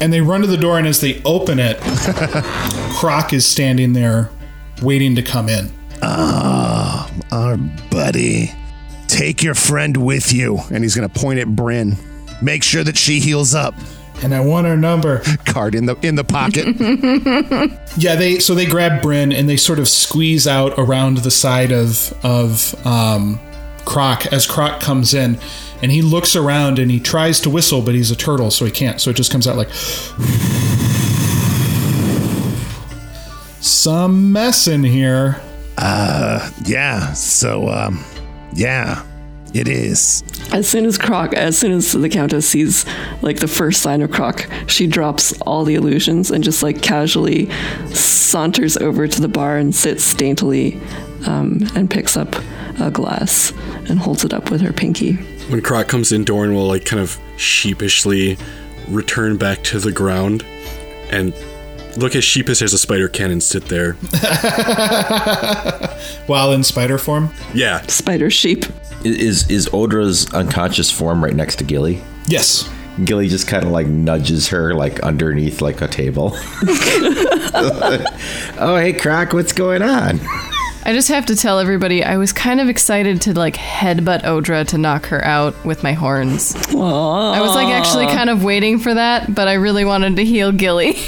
and they run to the door, and as they open it, Croc is standing there waiting to come in. Ah, our buddy. Take your friend with you. And he's going to point at Bryn. Make sure that she heals up. And I want her number. Card in the in the pocket. Yeah, they so they grab Bryn and they sort of squeeze out around the side of of um, Croc as Croc comes in, and he looks around and he tries to whistle, but he's a turtle, so he can't. So it just comes out like some mess in here. Uh, yeah. So, um, yeah, it is. As soon as Croc, as soon as the Countess sees like the first sign of Croc, she drops all the illusions and just like casually saunters over to the bar and sits daintily um, and picks up a glass and holds it up with her pinky. When Croc comes in, Doran will like kind of sheepishly return back to the ground and look as sheepish as a spider can and sit there. While in spider form? Yeah. Spider sheep. Is is Odra's unconscious form right next to Gilly? Yes. Gilly just kind of like nudges her like underneath like a table. oh, hey, Croc, what's going on? I just have to tell everybody I was kind of excited to like headbutt Odra to knock her out with my horns. I was like actually kind of waiting for that, but I really wanted to heal Gilly.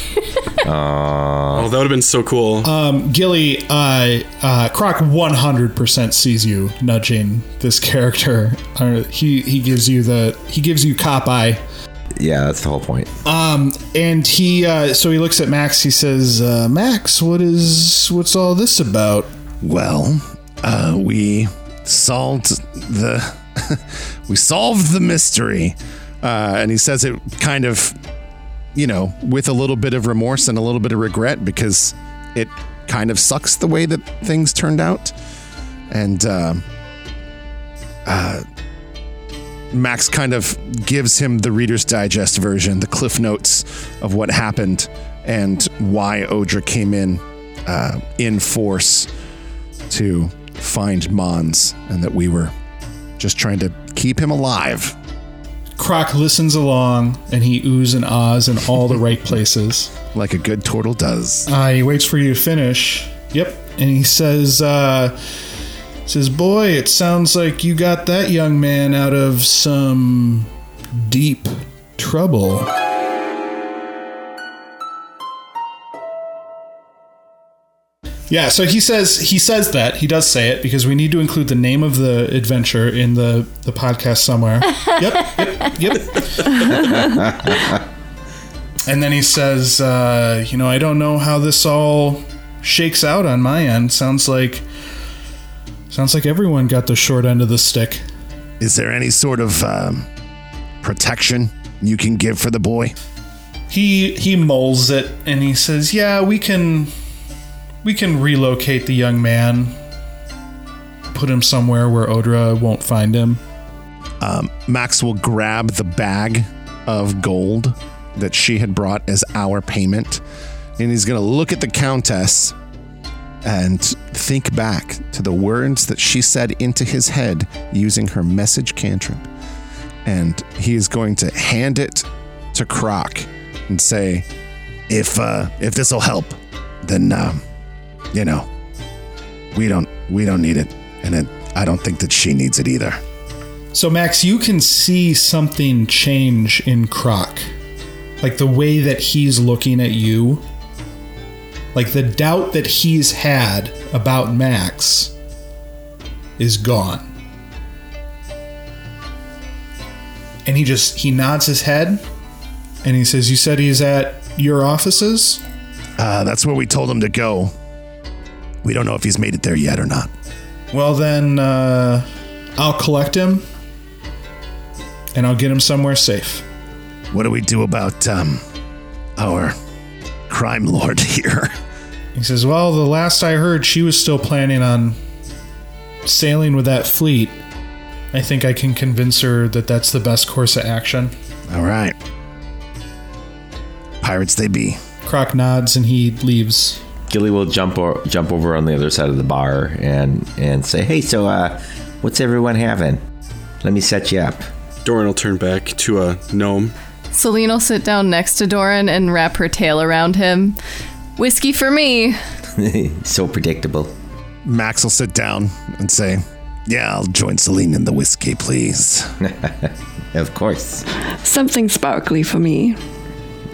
Oh, that would have been so cool. Um, Gilly, uh, uh, Croc 100% sees you nudging this character. Uh, he he gives you the he gives you cop eye, Yeah, that's the whole point. Um, and he uh, so he looks at Max. He says, uh, "Max, what is what's all this about?" Well, uh, we solved the we solved the mystery, uh, and he says it kind of, you know, with a little bit of remorse and a little bit of regret because it kind of sucks the way that things turned out, and uh, uh, Max kind of gives him the Reader's Digest version, the cliff notes of what happened and why Odra came in uh, in force to find Mons and that we were just trying to keep him alive. Croc listens along, and he oohs and ahs in all the right places. Like a good turtle does. Uh, he waits for you to finish. Yep, and he says, uh, "says Boy, it sounds like you got that young man out of some deep trouble." Yeah, so he says he says that he does say it because we need to include the name of the adventure in the the podcast somewhere. yep, yep, yep. And then he says, uh, you know, I don't know how this all shakes out on my end. Sounds like sounds like everyone got the short end of the stick. Is there any sort of um, protection you can give for the boy? He he mulls it and he says, "Yeah, we can we can relocate the young man. Put him somewhere where Odra won't find him." Max will grab the bag of gold that she had brought as our payment, and he's going to look at the Countess and think back to the words that she said into his head using her message cantrip. And he is going to hand it to Croc and say, "If uh, if this will help, then um, you know, we don't we don't need it, and it, I don't think that she needs it either." So Max, you can see something change in Croc. Like the way that he's looking at you. Like the doubt that he's had about Max is gone. And he just he nods his head and he says, "You said he's at your offices?" Uh, that's where we told him to go. We don't know if he's made it there yet or not. Well then uh I'll collect him and I'll get him somewhere safe. What do we do about um, our crime lord here? He says, Well, the last I heard, she was still planning on sailing with that fleet. I think I can convince her that that's the best course of action. All right. Pirates they be. Croc nods and he leaves. Gilly will jump or, jump over on the other side of the bar and and say, "Hey, so uh, what's everyone having? Let me set you up." Doran will turn back to a gnome. Celine will sit down next to Doran and wrap her tail around him. Whiskey for me. so predictable. Max will sit down and say, Yeah, I'll join Celine in the whiskey, please. Of course. Something sparkly for me.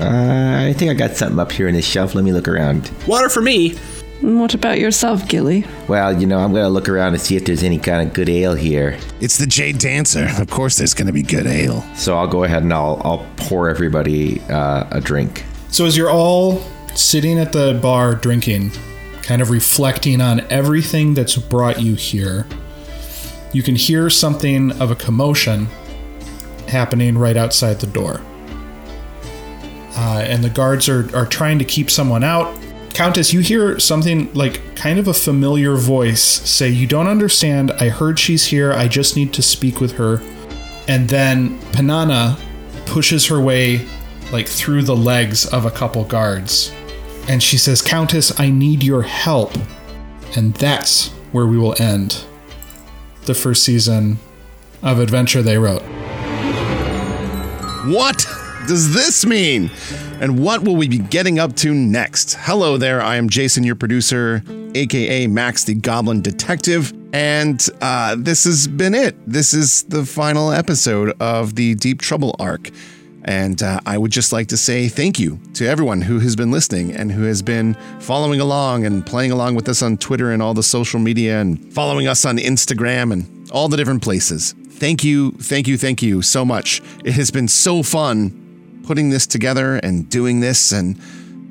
Uh, I think I got something up here in the shelf. Let me look around. Water for me. What about yourself, Gilly? Well, you know, I'm gonna look around and see if there's any kind of good ale here. It's the Jade Dancer. Of course, there's going to be good ale. So I'll go ahead and I'll I'll pour everybody uh, a drink. So as you're all sitting at the bar drinking, kind of reflecting on everything that's brought you here, you can hear something of a commotion happening right outside the door. Uh, and the guards are, are trying to keep someone out. Countess, you hear something like kind of a familiar voice say, You don't understand. I heard she's here. I just need to speak with her. And then Panana pushes her way like through the legs of a couple guards And she says, Countess, I need your help. And that's where we will end the first season of Adventure They Wrote. What does this mean? And what will we be getting up to next? Hello there, I am Jason, your producer, aka Max the Goblin Detective. And uh, this has been it. This is the final episode of the Deep Trouble arc. And uh, I would just like to say thank you to everyone who has been listening and who has been following along and playing along with us on Twitter and all the social media and following us on Instagram and all the different places. Thank you, thank you, thank you so much. It has been so fun putting this together and doing this and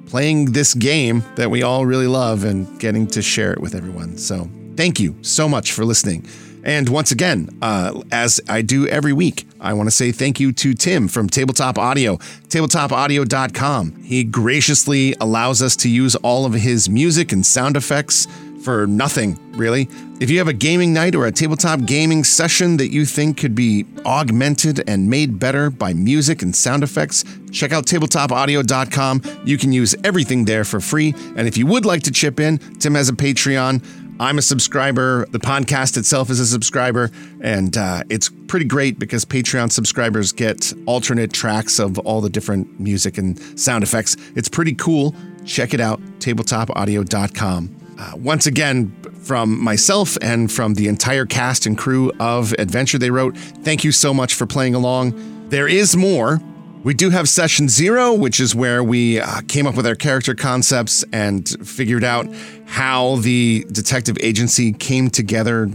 playing this game that we all really love and getting to share it with everyone. So thank you so much for listening. And once again, uh, as I do every week, I want to say thank you to Tim from Tabletop Audio, tabletopaudio.com. He graciously allows us to use all of his music and sound effects for nothing, really. If you have a gaming night or a tabletop gaming session that you think could be augmented and made better by music and sound effects, check out tabletopaudio.com. You can use everything there for free. And if you would like to chip in, Tim has a Patreon. I'm a subscriber. The podcast itself is a subscriber, and uh, it's pretty great because Patreon subscribers get alternate tracks of all the different music and sound effects. It's pretty cool. Check it out, tabletopaudio.com. Uh, once again, from myself and from the entire cast and crew of Adventure They Wrote, thank you so much for playing along. There is more. We do have session zero, which is where we uh, came up with our character concepts and figured out how the detective agency came together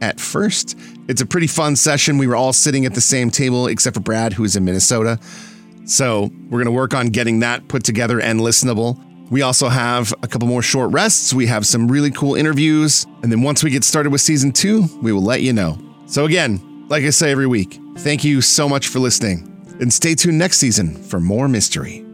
at first. It's a pretty fun session. We were all sitting at the same table, except for Brad, who is in Minnesota. So we're going to work on getting that put together and listenable. We also have a couple more short rests. We have some really cool interviews. And then once we get started with season two, we will let you know. So, again, like I say every week, thank you so much for listening. And stay tuned next season for more mystery.